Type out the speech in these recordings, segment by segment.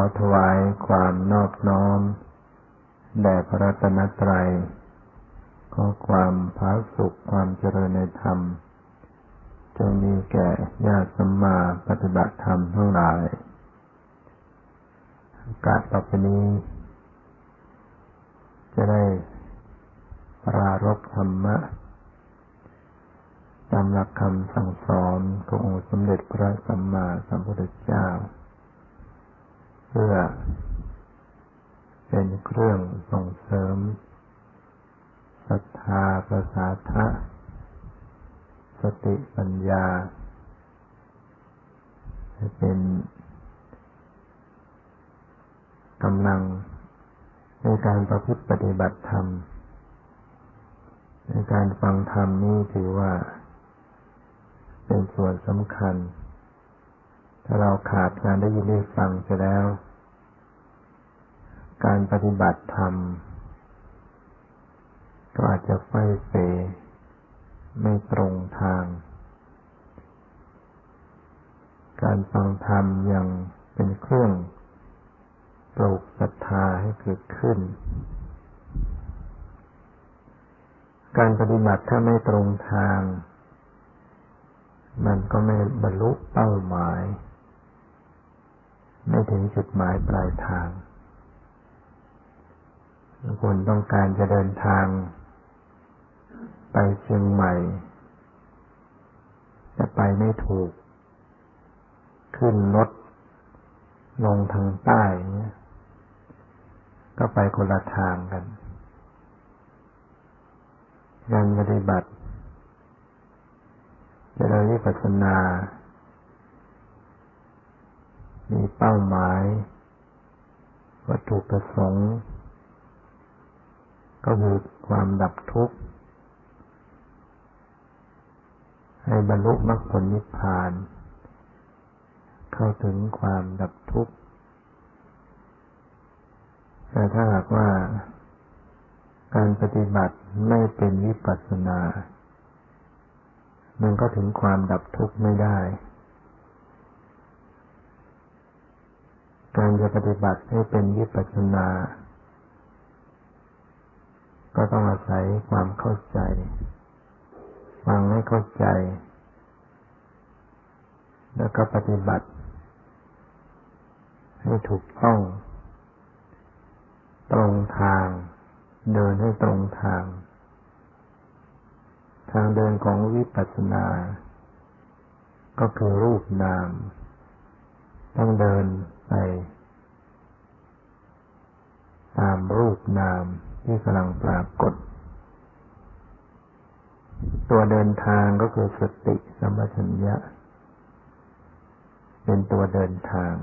อถวายความนอบน้อม แด่พระรัตนตรัย ขอความผาสุขความเจริญในธรรม จงมีแก่ญาติสัมมาปฏิบัติธรรมทั้งหลายโอกาสต่อไปนี้ จะได้ปรารบธรรมะตามหลักคำสั่งสอนขององค์สมเด็จพระสัมมาสัมพุทธเจ้า พื่อเป็นเครื่องส่งเสริมศรัทธาประสาทะสติปัญญาให้เป็นกำลังในการประพฤติปฏิบัติธรรม ในการฟังธรรมนี้ถือว่า เป็นส่วนสำคัญ ถ้าเราขาดการได้ยินได้ฟังไปแล้ว การปฏิบัติธรรม ก็อาจจะไฟเฟไม่ตรงทาง การฟังธรรมยังเป็นเครื่องปลูกศรัทธาให้เกิดขึ้น การปฏิบัติถ้าไม่ตรงทาง มันก็ไม่บรรลุเป้าหมาย ไม่ถึงจุดหมายปลายทาง คนต้องการจะเดินทาง ไปเชียงใหม่ จะไปไม่ถูก ขึ้นรถลงทางใต้เนี่ยก็ไปคนละทางกันการปฏิบัติเจริญวิปัสสนา มีเป้าหมาย วัตถุประสงค์ ก็คือความดับทุกข์ ให้บรรลุมรรคผลนิพพาน เข้าถึงความดับทุกข์ แต่ถ้าหากว่าการปฏิบัติไม่เป็นวิปัสสนา มันก็ถึงความดับทุกข์ไม่ได้ การจะปฏิบัติให้เป็นวิปัสสนา ก็ต้องอาศัยความเข้าใจ ฟังให้เข้าใจ แล้วก็ปฏิบัติ ให้ถูกต้อง ตรงทาง เดินให้ตรงทาง ทางเดินของวิปัสสนา ก็คือรูปนาม ต้องเดินไป ตามรูปนาม ที่กำลังปรากฏ ตัวเดินทางก็คือสติสัมปชัญญะ เป็นตัวเดินทาง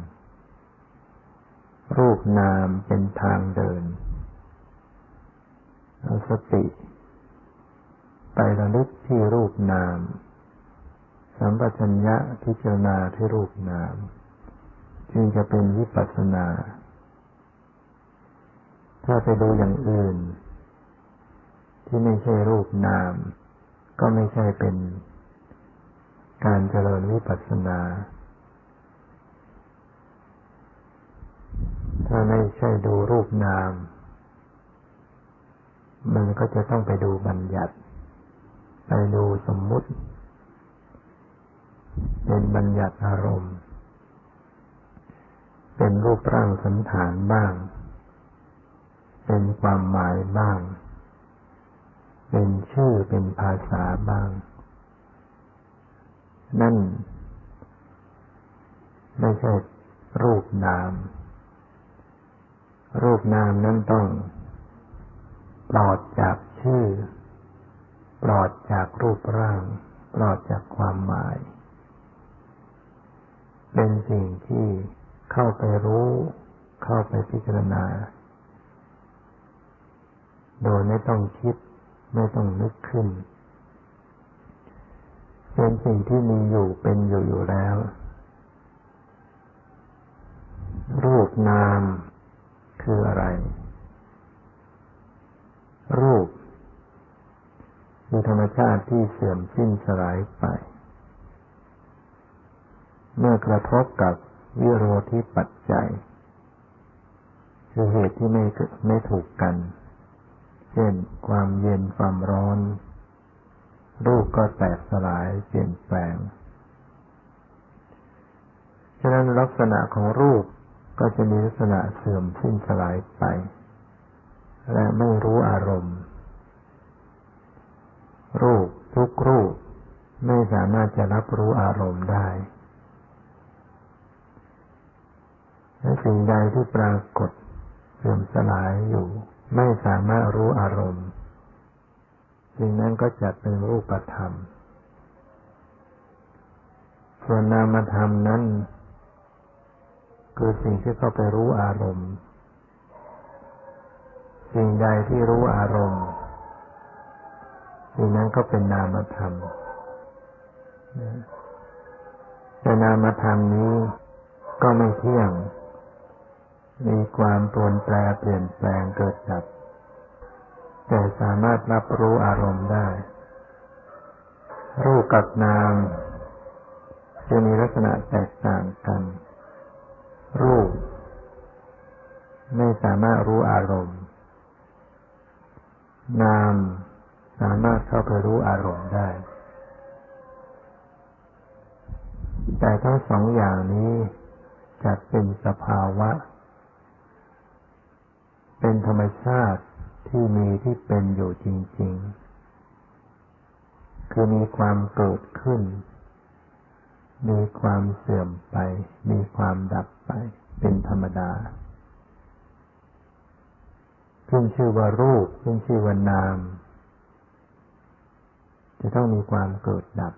รูปนามเป็นทางเดินเอาสติ ไประลึกที่รูปนาม สัมปชัญญะพิจารณาที่รูปนาม จึงจะเป็นวิปัสสนา ถ้าไปดูอย่างอื่น ที่ไม่ใช่รูปนาม ก็ไม่ใช่เป็นการเจริญวิปัสสนา ถ้าไม่ใช่ดูรูปนาม มันก็จะต้องไปดูบัญญัติ ไปดูสมมุติ เป็นบัญญัติอารมณ์ เป็นรูปร่างสันฐานบ้าง เป็นความหมายบ้าง เป็นชื่อเป็นภาษาบ้าง นั่น ไม่ใช่รูปนาม รูปนามนั้นต้องปลอดจากชื่อ ปลอดจากรูปร่าง ปลอดจากความหมาย เป็นสิ่งที่เข้าไปรู้ เข้าไปพิจารณา โดยไม่ต้องคิด ไม่ต้องนึกขึ้น เป็นสิ่งที่มีอยู่เป็นอยู่อยู่แล้ว รูปนามคืออะไร รูปคือธรรมชาติที่เสื่อมสิ้นสลายไป เมื่อกระทบกับวิโรธิปัจจัย คือเหตุที่ไม่ไม่ถูกกัน เช่นความเย็นความร้อน รูปก็แตกสลายเปลี่ยนแปลง ฉะนั้นลักษณะของรูปก็จะมีลักษณะเสื่อมสิ้นสลายไป และไม่รู้อารมณ์ รูปทุกรูปไม่สามารถจะรับรู้อารมณ์ได้และสิ่งใดที่ปรากฏเสื่อมสลายอยู่ ไม่สามารถรู้อารมณ์สิ่งนั้นก็จะเป็นรูปธรรม ส่วนนามธรรมนั้น คือสิ่งที่เข้าไปรู้อารมณ์ สิ่งใดที่รู้อารมณ์ สิ่งนั้นก็เป็นนามธรรมแต่นามธรรมนี้ก็ไม่เที่ยง มีความปรวนแปรเปลี่ยนแปลงเกิดดับ แต่สามารถรับรู้อารมณ์ได้ รูปกับนามจะมีลักษณะแตกต่างกัน รูป ไม่สามารถรู้อารมณ์ นามสามารถเข้าไปรู้อารมณ์ได้ แต่ทั้งสองอย่างนี้จะเป็นสภาวะ เป็นธรรมชาติที่มีที่เป็นอยู่จริง ๆ คือมีความเกิดขึ้น มีความเสื่อมไป มีความดับไป เป็นธรรมดาขึ้นชื่อว่ารูปขึ้นชื่อว่านาม จะต้องมีความเกิดดับ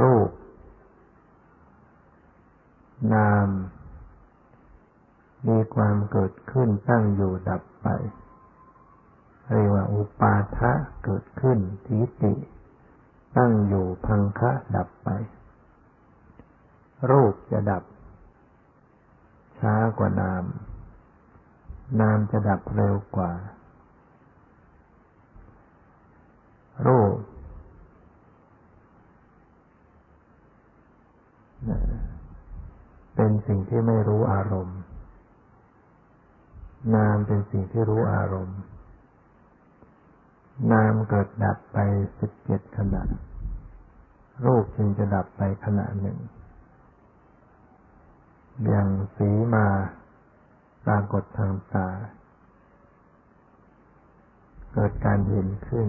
รูป นาม มีความเกิดขึ้นตั้งอยู่ดับไป เรียกว่าอุปาทะเกิดขึ้นทิฏฐิตั้งอยู่พังคะดับไป รูปจะดับ ช้ากว่านาม นามจะดับเร็วกว่า รูปเป็นสิ่งที่ไม่รู้อารมณ์ นามเป็นสิ่งที่รู้อารมณ์ นามเกิดดับไปสิบเจ็ดขณะ รูปจึงจะดับไปขณะหนึ่ง อย่างสีมาปรากฏทางตา เกิดการเห็นขึ้น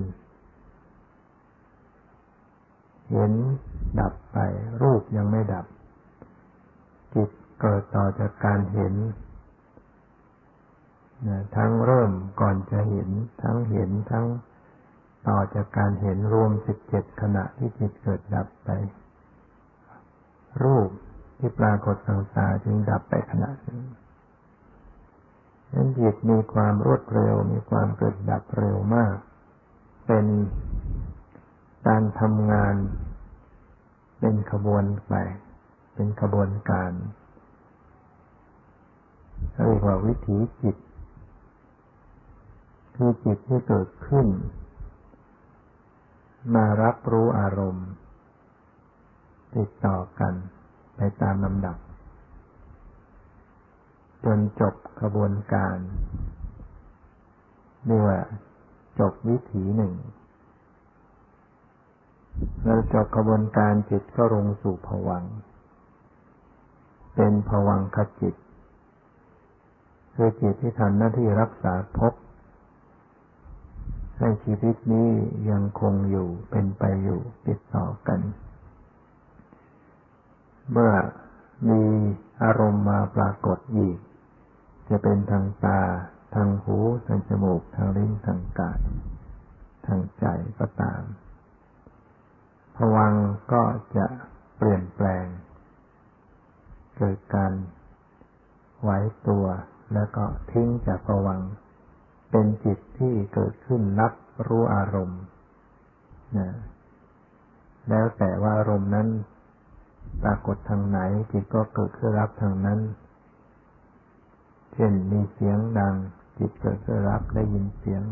เห็นดับไป รูปยังไม่ดับ จิตเกิดต่อจากการเห็น ทั้งเริ่มก่อนจะเห็น ทั้งเห็นทั้งต่อจากการเห็นรวมสิบเจ็ดขณะที่จิตเกิดดับไป รูปที่ปรากฏทางตาจึงดับไปขณะนึงนั้นจิตมีความรวดเร็วมีความเกิดดับเร็วมาก เป็นการทำงาน เป็นขบวนไป เป็นกระบวนการเรียกว่าวิถีจิต คือจิตที่เกิดขึ้น มารับรู้อารมณ์ ติดต่อกันไปตามลำดับ จนจบกระบวนการเรียกว่าจบวิถีหนึ่งแล้วจบกระบวนการจิตก็ลงสู่ผวัง เป็นภวังคจิต คือจิตที่ทำหน้าที่รักษาภพ ให้ชีวิตนี้ยังคงอยู่เป็นไปอยู่ติดต่อกัน เมื่อมีอารมณ์มาปรากฏอีก จะเป็นทางตา ทางหู ทางจมูก ทางลิ้น ทางกาย ทางใจก็ตามภวังก็จะเปลี่ยนแปลง เกิดการไหวตัวแล้วก็ทิ้งจากภวัง เป็นจิตที่เกิดขึ้นรับรู้อารมณ์นะแล้วแต่ว่าอารมณ์นั้นปรากฏทางไหน จิตก็เกิดขึ้นรับทางนั้น เช่นมีเสียงดัง จิตเกิดขึ้นรับได้ยินเสียง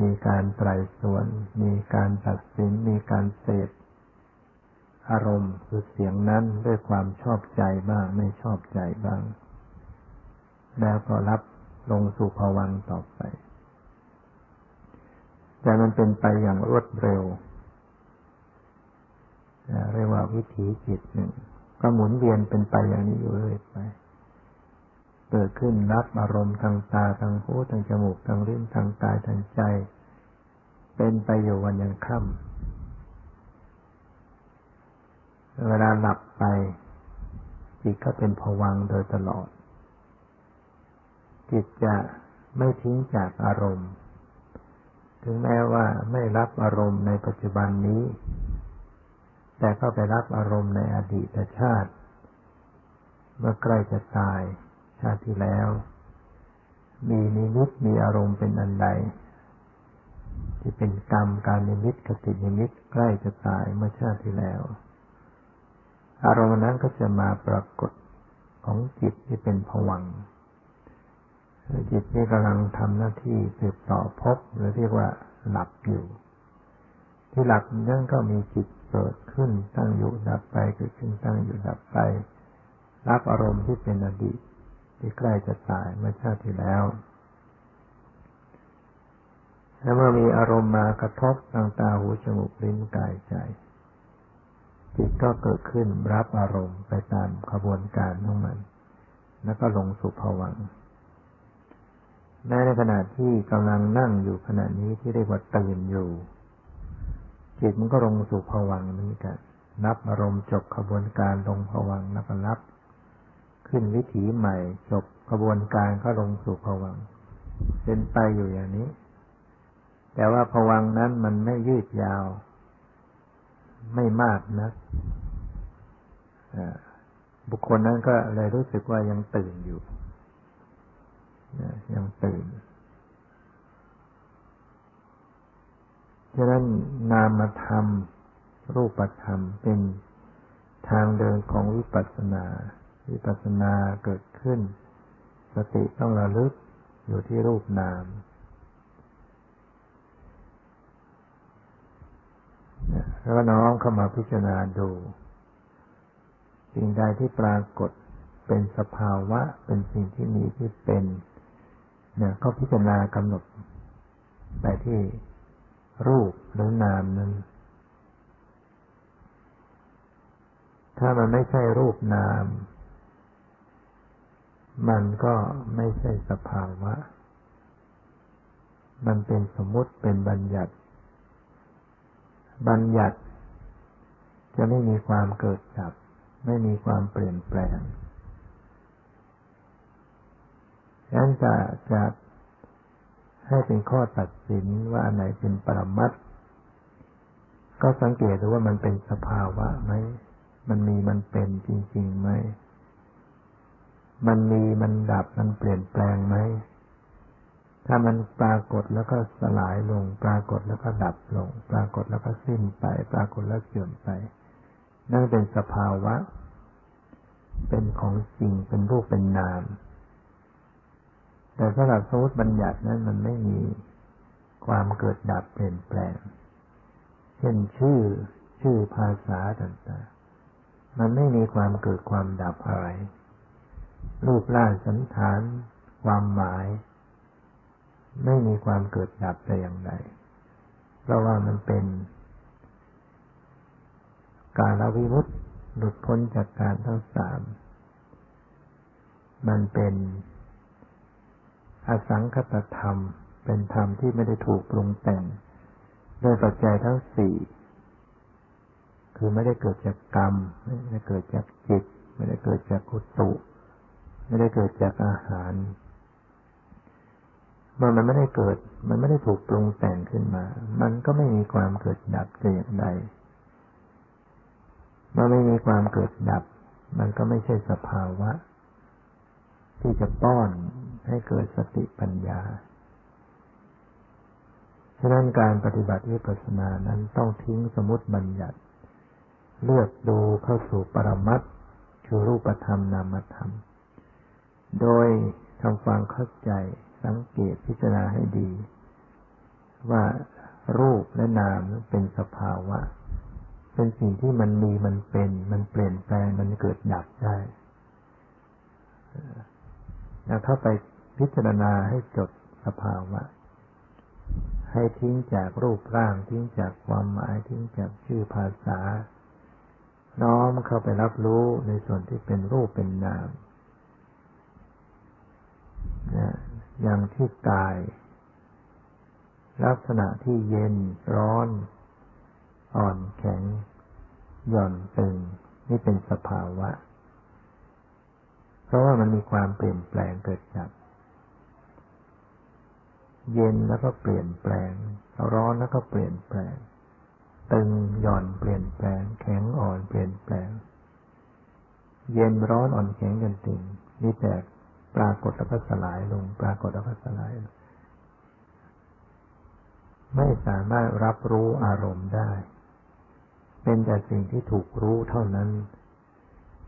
มีการไตรสวน มีการตัดสิน มีการเสพอารมณ์คือเสียงนั้นด้วยความชอบใจบ้าง ไม่ชอบใจบ้าง แล้วก็รับ ลงสู่ภวังต่อไป แต่มันเป็นไปอย่างรวดเร็วเรียกว่าวิถีจิตหนึ่ง ก็หมุนเวียนเป็นไปอย่างนี้อยู่เรื่อยไป เกิดขึ้นรับอารมณ์ทางตาทางหูทางจมูกทางลิ้นทางกายทางใจ เป็นไปอยู่วันยังค่ำเวลาหลับไปจิตก็เป็นผวังโดยตลอด จิตจะไม่ทิ้งจากอารมณ์ ถึงแม้ว่าไม่รับอารมณ์ในปัจจุบันนี้ แต่ก็ไปรับอารมณ์ในอดีตชาติ เมื่อใกล้จะตายชาติที่แล้ว มีนิมิตมีอารมณ์เป็นอันใด ที่เป็นกรรมการนิมิตกตินิมิตใกล้จะตายเมื่อชาติที่แล้ว อารมณ์นั้นก็จะมาปรากฏของจิตที่เป็นผวัง จิตที่กำลังทำหน้าที่สืบต่อพบหรือเรียกว่าหลับอยู่ ที่หลับนั้นก็มีจิตเกิดขึ้นตั้งอยู่ดับไปเกิดขึ้นตั้งอยู่ดับไป รับอารมณ์ที่เป็นอดีตที่ใกล้จะตายเมื่อชาติที่แล้วแล้วเมื่อมีอารมณ์มากระทบทางตาหูจมูกลิ้นกายใจ จิตก็เกิดขึ้นรับอารมณ์ไปตามขบวนการของมัน แล้วก็ลงสู่ภวัง แม้ในขณะที่กำลังนั่งอยู่ขณะนี้ที่เรียกว่าตื่นอยู่ จิตมันก็ลงสู่ภวังเหมือนกันนับอารมณ์จบขบวนการลงภวังแล้วก็รับ ขึ้นวิถีใหม่จบขบวนการก็ลงสู่ภวังเป็นไปอยู่อย่างนี้ แต่ว่าภวังนั้นมันไม่ยืดยาว ไม่มากนะ บุคคลนั้นก็เลยรู้สึกว่ายังตื่นอยู่ ยังตื่นฉะนั้นนามธรรม รูปธรรมเป็นทางเดินของวิปัสสนา วิปัสสนาเกิดขึ้น สติต้องระลึกอยู่ที่รูปนามแล้วก็น้องเข้ามาพิจารณาดูสิ่งใดที่ปรากฏเป็นสภาวะ เป็นสิ่งที่มีที่เป็น เนี่ยก็พิจารณากำหนดไปที่รูปหรือนามนั้นถ้ามันไม่ใช่รูปนาม มันก็ไม่ใช่สภาวะ มันเป็นสมมติเป็นบัญญัติ บัญญัติจะไม่มีความเกิดดับ ไม่มีความเปลี่ยนแปลงฉะ นั้นจะจะให้เป็นข้อตัดสินว่าอันไหนเป็นปรมัตก็สังเกตดูว่ามันเป็นสภาวะไหม มันมีมันเป็นจริงๆไหม มันมีมันดับมันเปลี่ยนแปลงไหม ถ้ามันปรากฏแล้วก็สลายลง ปรากฏแล้วก็ดับลง ปรากฏแล้วก็สิ้นไป ปรากฏแล้วเสื่อมไป นั่นเป็นสภาวะ เป็นของจริง เป็นรูปเป็นนาม แต่สำหรับสมมติบัญญัตินั้นมันไม่มีความเกิดดับเปลี่ยนแปลง เช่นชื่อชื่อภาษาต่างๆ มันไม่มีความเกิดความดับอะไร รูปร่างสันฐาน ความหมาย ไม่มีความเกิดดับแต่อย่างใด เพราะว่ามันเป็น การละวิมุตติหลุดพ้นจากการทั้งสาม มันเป็น อสังคตธรรม เป็นธรรมที่ไม่ได้ถูกปรุงแต่งด้วยปัจจัยทั้งสี่คือไม่ได้เกิดจากกรรม ไม่ได้เกิดจากจิต ไม่ได้เกิดจากกุตุ ไม่ได้เกิดจากอาหารเมื่อมันไม่ได้เกิด มันไม่ได้ถูกปรุงแต่งขึ้นมา มันก็ไม่มีความเกิดดับแต่อย่างใดเมื่อไม่มีความเกิดดับ มันก็ไม่ใช่สภาวะ ที่จะป้อน ให้เกิดสติปัญญา ฉะนั้นการปฏิบัติวิปัสสนานั้นต้องทิ้งสมุติบัญญัติ เลือกดูเข้าสู่ปรมัตคือรูปธรรมนามธรรม โดยทำความเข้าใจสังเกตพิจารณาให้ดี ว่ารูปและนามเป็นสภาวะ เป็นสิ่งที่มันมีมันเป็น มันเปลี่ยนแปลงมันเกิดดับได้เข้าไป พิจารณาให้จดสภาวะ ให้ทิ้งจากรูปร่าง ทิ้งจากความหมาย ทิ้งจากชื่อภาษา น้อมเข้าไปรับรู้ในส่วนที่เป็นรูปเป็นนามนะอย่างที่กาย ลักษณะที่เย็นร้อน อ่อนแข็ง หย่อนตึง นี่เป็นสภาวะ เพราะว่ามันมีความเปลี่ยนแปลงเกิดจาก เย็นแล้วก็เปลี่ยนแปลง ร้อนแล้วก็เปลี่ยนแปลง ตึงหย่อนเปลี่ยนแปลง แข็งอ่อนเปลี่ยนแปลง เย็นร้อนอ่อนแข็งกันตึงนี่แต่ปรากฏแล้วก็สลายลง ปรากฏแล้วก็สลายลงไม่สามารถรับรู้อารมณ์ได้ เป็นแต่สิ่งที่ถูกรู้เท่านั้น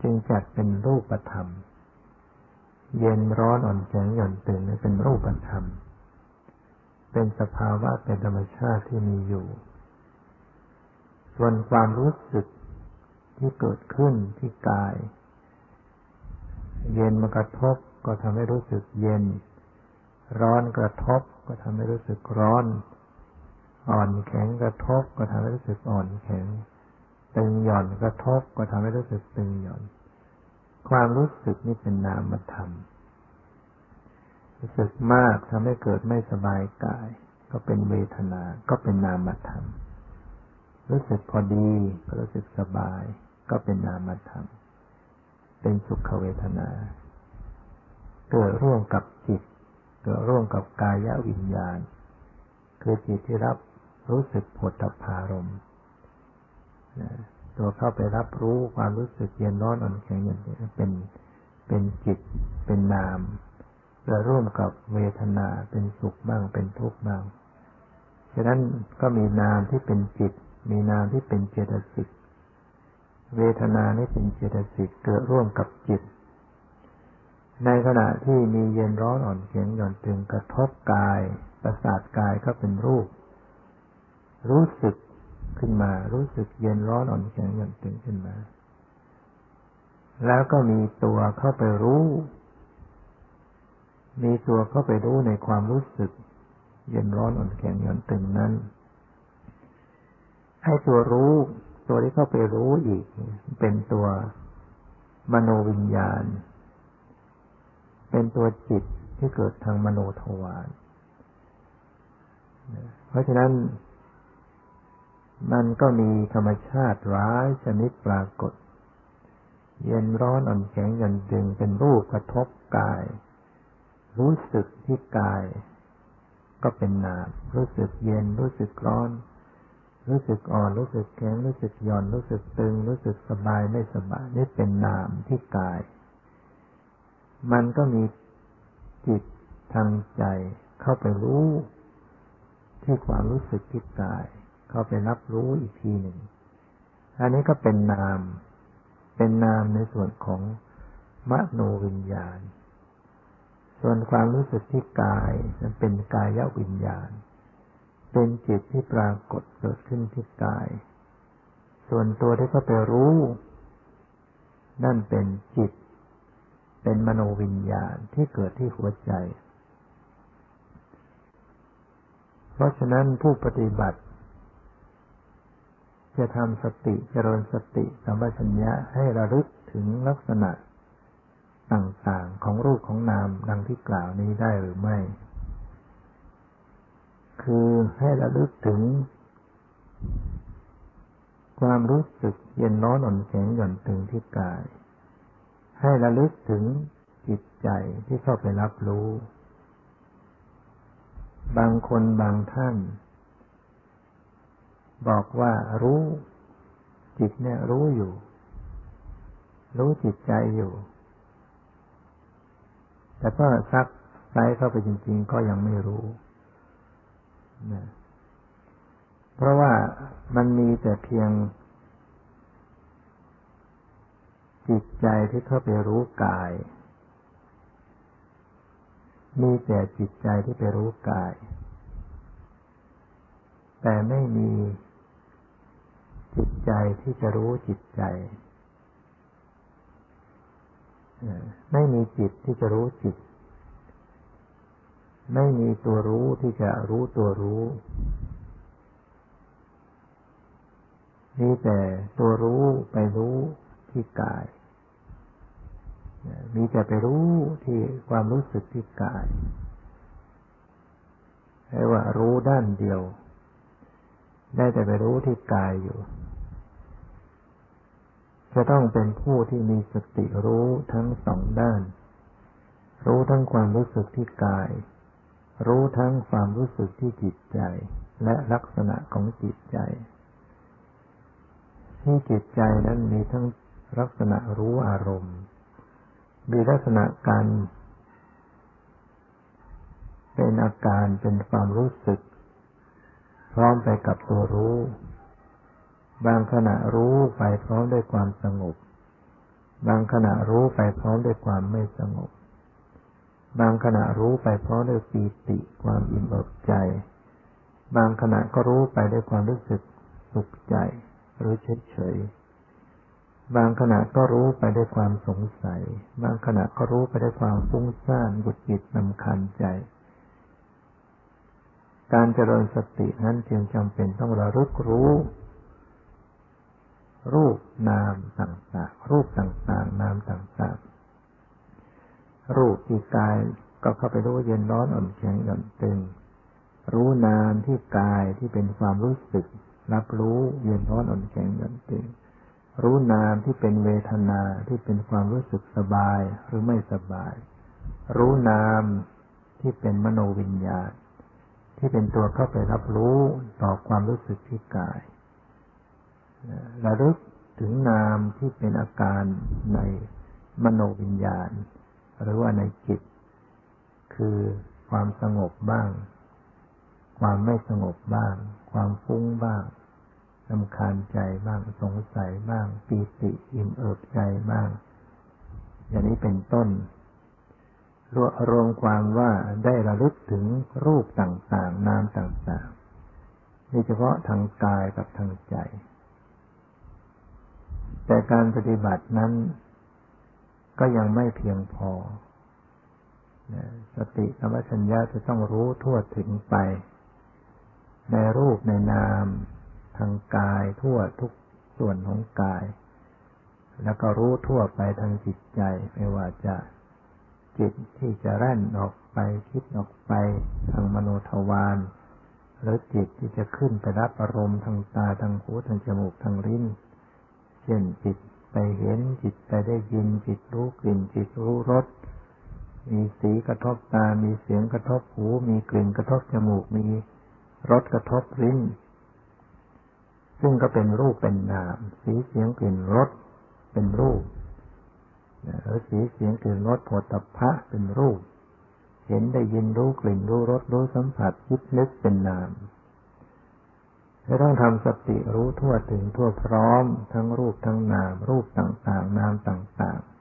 จึงจัดเป็นรูปธรรม เย็นร้อนอ่อนแข็งหย่อนตึงเป็นรูปธรรม เป็นสภาวะเป็นธรรมชาติที่มีอยู่ ส่วนความรู้สึกที่เกิดขึ้นที่กาย เย็นมากระทบก็ทำให้รู้สึกเย็น ร้อนกระทบก็ทำให้รู้สึกร้อน อ่อนแข็งกระทบก็ทำให้รู้สึกอ่อนแข็ง ตึงหย่อนกระทบก็ทำให้รู้สึกตึงหย่อน ความรู้สึกนี่เป็นนามธรรมา รู้สึกมากทำให้เกิดไม่สบายกาย ก็เป็นเวทนา ก็เป็นนามธรรม รู้สึกพอดีก็รู้สึกสบาย ก็เป็นนามธรรม เป็นสุขเวทนา เกิดร่วมกับจิต เกิดร่วมกับกายวิญญาณ คือจิตที่รับรู้สึกผลตภารมตัวเข้าไปรับรู้ความรู้สึกเย็นร้อนอ่อนแข็งอย่างนี้เป็นเป็นจิตเป็นนาม จะร่วมกับเวทนาเป็นสุขบ้างเป็นทุกข์บ้าง ฉะนั้นก็มีนามที่เป็นจิต มีนามที่เป็นเจตสิก เวทนานี่เป็นเจตสิกเกิดร่วมกับจิต ในขณะที่มีเย็นร้อนอ่อนแข็งหย่อนตึงกระทบกาย ประสาทกายก็เป็นรูป รู้สึกขึ้นมา รู้สึกเย็นร้อนอ่อนแข็งหย่อนตึงขึ้นมา แล้วก็มีตัวเข้าไปรู้ มีตัวเข้าไปรู้ในความรู้สึก เย็นร้อนอ่อนแข็งหย่อนตึงนั้น ให้ตัวรู้ ตัวที่เข้าไปรู้อีก เป็นตัวมโนวิญญาณ เป็นตัวจิตที่เกิดทางมโนทวารเพราะฉะนั้น มันก็มีธรรมชาติร้ายชนิดปรากฏ เย็นร้อนอ่อนแข็งหย่อนตึงเป็นรูปกระทบกาย รู้สึกที่กาย ก็เป็นนาม รู้สึกเย็น รู้สึกร้อน รู้สึกอ่อน รู้สึกแข็ง รู้สึกหย่อน รู้สึกตึง รู้สึกสบายไม่สบายนี่เป็นนามที่กาย มันก็มีจิตทางใจเข้าไปรู้ ที่ความรู้สึกที่กาย เข้าไปรับรู้อีกทีหนึ่ง อันนี้ก็เป็นนาม เป็นนามในส่วนของมโนวิญญาณ ส่วนความรู้สึกที่กายนั้นเป็นกายวิญญาณ เป็นจิตที่ปรากฏเกิดขึ้นที่กาย ส่วนตัวที่เขาไปรู้ นั่นเป็นจิต เป็นมโนวิญญาณที่เกิดที่หัวใจ เพราะฉะนั้นผู้ปฏิบัติ จะทำสติเจริญสติสัมปชัญญะให้ระลึกถึงลักษณะ ต่างๆ ของรูปของนามดังที่กล่าวนี้ได้หรือไม่ คือให้ระลึกถึง ความรู้สึกเย็นร้อนอ่อนแข็งหย่อนตึงที่กาย ให้ระลึกถึงจิตใจที่เข้าไปรับรู้ บางคนบางท่าน บอกว่ารู้ จิตเนี่ยรู้อยู่ รู้จิตใจอยู่ แต่ก็ซักไซเข้าไปจริง ๆ ก็ยังไม่รู้นะเพราะว่ามันมีแต่เพียง จิตใจที่เข้าไปรู้กาย มีแต่จิตใจที่ไปรู้กาย แต่ไม่มีจิตใจที่จะรู้จิตใจ ไม่มีจิตที่จะรู้จิต ไม่มีตัวรู้ที่จะรู้ตัวรู้ มีแต่ตัวรู้ไปรู้ที่กาย มีแต่ไปรู้ที่ความรู้สึกที่กายให้ว่ารู้ด้านเดียว ได้แต่ไปรู้ที่กายอยู่ จะต้องเป็นผู้ที่มีสติรู้ทั้งสองด้าน รู้ทั้งความรู้สึกที่กาย รู้ทั้งความรู้สึกที่จิตใจ และลักษณะของจิตใจ ที่จิตใจนั้นมีทั้งลักษณะรู้อารมณ์ มีลักษณะการ เป็นอาการเป็นความรู้สึก พร้อมไปกับตัวรู้ บางขณะรู้ไปพร้อมด้วยความสงบ บางขณะรู้ไปพร้อมด้วยความไม่สงบ บางขณะรู้ไปพราะด้วยปีติความอิ่มเอิบใจ บางขณะก็รู้ไปด้วยความรู้สึกสุขใจหรือเฉยเฉย บางขณะก็รู้ไปด้วยความสงสัย บางขณะก็รู้ไปด้วยความฟุ้งซ่านบุดจิตนำคันใจ การเจริญสตินั้นจึงจำเป็นต้องระลึกรู้ รูปนามต่างๆ รูปต่างๆ นามต่างๆ รูปที่กายก็เข้าไปรู้เย็นร้อนอ่อนแข็งหย่อนตึง รู้นามที่กายที่เป็นความรู้สึก รับรู้เย็นร้อนอ่อนแข็งหย่อนตึง รู้นามที่เป็นเวทนาที่เป็นความรู้สึกสบายหรือไม่สบาย รู้นามที่เป็นมโนวิญญาณ ที่เป็นตัวเข้าไปรับรู้ต่อความรู้สึกที่กาย ระลึกถึงนามที่เป็นอาการในมโนวิญญาณ หรือว่าในจิต คือความสงบบ้าง ความไม่สงบบ้าง ความฟุ้งบ้างลำคาญใจบ้างสงสัยบ้างปีติอิ่มเอิบใจบ้าง อย่างนี้เป็นต้นรวรวมความว่าได้ระลึกถึงรูปต่างๆ นามต่างๆโดยเฉพาะทางกายกับทางใจ แต่การปฏิบัตินั้น ก็ยังไม่เพียงพอ สติธรรมชัญญาจะต้องรู้ทั่วถึงไป ในรูปในนามทางกายทั่วทุกส่วนของกาย แล้วก็รู้ทั่วไปทางจิตใจไม่ว่าจะจิตที่จะแร่นออกไปคิดออกไปทางมโนทวารหรือจิตที่จะขึ้นไปรับอารมณ์ทางตาทางหูทางจมูกทางลิ้น เช่นจิตไปเห็นจิตไปได้ยินจิตรู้กลิ่นจิตรู้รสมีสีกระทบตา มีเสียงกระทบหู มีกลิ่นกระทบจมูก มีรสกระทบลิ้น ซึ่งก็เป็นรูปเป็นนาม สีเสียงกลิ่นรสเป็นรูปหรือสีเสียงกลิ่นรสโผฏฐะเป็นรูป เห็นได้ยินรู้กลิ่นรู้รสรู้สัมผัสคิดนึกเป็นนาม จะต้องทำสติรู้ทั่วถึงทั่วพร้อม ทั้งรูปทั้งนาม รูปต่างๆ นามต่างๆ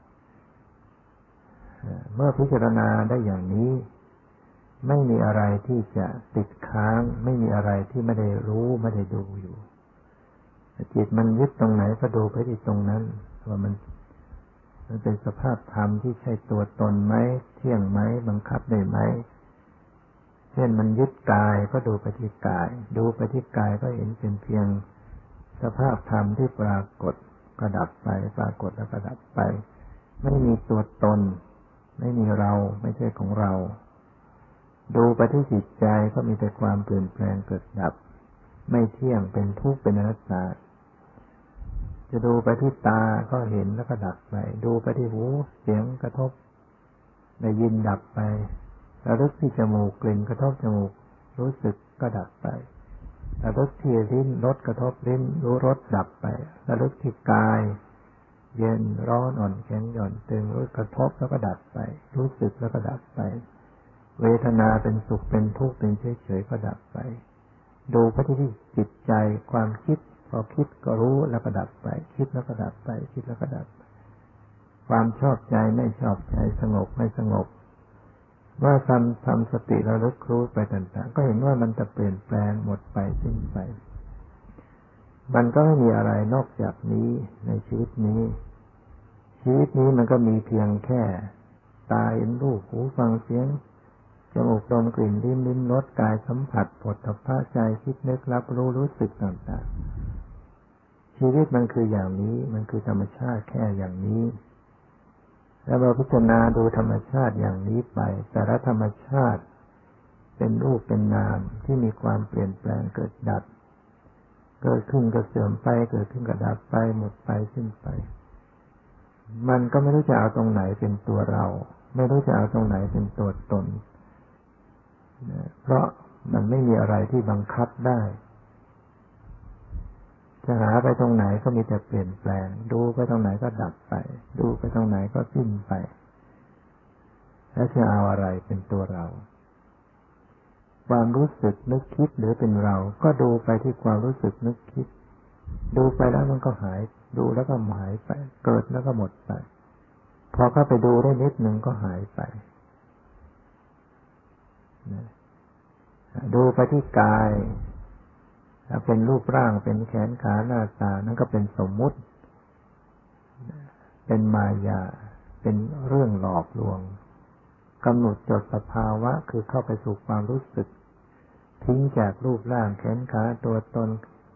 เมื่อพิจารณาได้อย่างนี้ ไม่มีอะไรที่จะติดค้าง ไม่มีอะไรที่ไม่ได้รู้ไม่ได้ดูอยู่ จิตมันยึดตรงไหนก็ดูไปที่ตรงนั้นว่ามันมันเป็นสภาพธรรมที่ใช่ตัวตนไหมเที่ยงไหมบังคับได้ไหม เช่นมันยึดกายก็ดูไปที่กาย ดูไปที่กายก็เห็นเป็นเพียงสภาพธรรมที่ปรากฏก็ดับไป ปรากฏแล้วก็ดับไป ไม่มีตัวตน ไม่มีเราไม่ใช่ของเรา ดูไปที่จิตใจก็มีแต่ความเปลี่ยนแปลงเกิดดับ ไม่เที่ยงเป็นทุกข์เป็นอนัตตาจะดูไปที่ตาก็เห็นแล้วก็ดับไป ดูไปที่หูเสียงกระทบได้ยินดับไป ระลึกที่จมูกกลิ่นกระทบจมูก รู้สึกก็ดับไประลึกที่ลิ้นรสกระทบลิ้นรู้รสดับไประลึกที่กาย เย็นร้อนอ่อนแข็งหย่อนตึงรู้กระทบแล้วก็ดับไป รู้สึกแล้วก็ดับไป เวทนาเป็นสุขเป็นทุกข์เป็นเฉยเฉยก็ดับไป ดูไปที่จิตใจความคิด พอคิดก็รู้แล้วก็ดับไป คิดแล้วก็ดับไป คิดแล้วก็ดับ ความชอบใจไม่ชอบใจสงบไม่สงบ ว่าทำทำสติเราลึกรู้ไปต่างๆ ก็เห็นว่ามันจะเปลี่ยนแปลงหมดไปสิ้นไป มันก็ไม่มีอะไรนอกจากนี้ในชีวิตนี้ ชีวิตนี้มันก็มีเพียงแค่ ตาเห็นรูปหูฟังเสียงจมูกดมกลิ่นลิ้มลิ้มรสกายสัมผัสผลตภะใจคิดนึกรับรู้รู้สึกต่างๆ ชีวิตมันคืออย่างนี้ มันคือธรรมชาติแค่อย่างนี้ แล้วเราพิจารณาดูธรรมชาติอย่างนี้ไป แต่ละธรรมชาติ เป็นรูปเป็นนามที่มีความเปลี่ยนแปลงเกิดดับ เกิดขึ้นก็เสื่อมไป เกิดขึ้นก็ดับไป หมดไปสิ้นไป มันก็ไม่รู้จะเอาตรงไหนเป็นตัวเรา ไม่รู้จะเอาตรงไหนเป็นตัวตน เพราะมันไม่มีอะไรที่บังคับได้ จะหาไปตรงไหนก็มีแต่เปลี่ยนแปลง ดูไปตรงไหนก็ดับไป ดูไปตรงไหนก็สิ้นไป แล้วจะเอาอะไรเป็นตัวเรา ความรู้สึกนึกคิดหรือเป็นเรา ก็ดูไปที่ความรู้สึกนึกคิด ดูไปแล้วมันก็หาย ดูแล้วก็หายไป เกิดแล้วก็หมดไป พอเข้าไปดูได้นิดหนึ่งก็หายไปดูไปที่กาย เป็นรูปร่างเป็นแขนขาหน้าตานั่นก็เป็นสมมุติ เป็นมายา เป็นเรื่องหลอกลวงกำหนดจดสภาวะคือเข้าไปสู่ความรู้สึก ทิ้งจากรูปร่างแขนขาตัวตน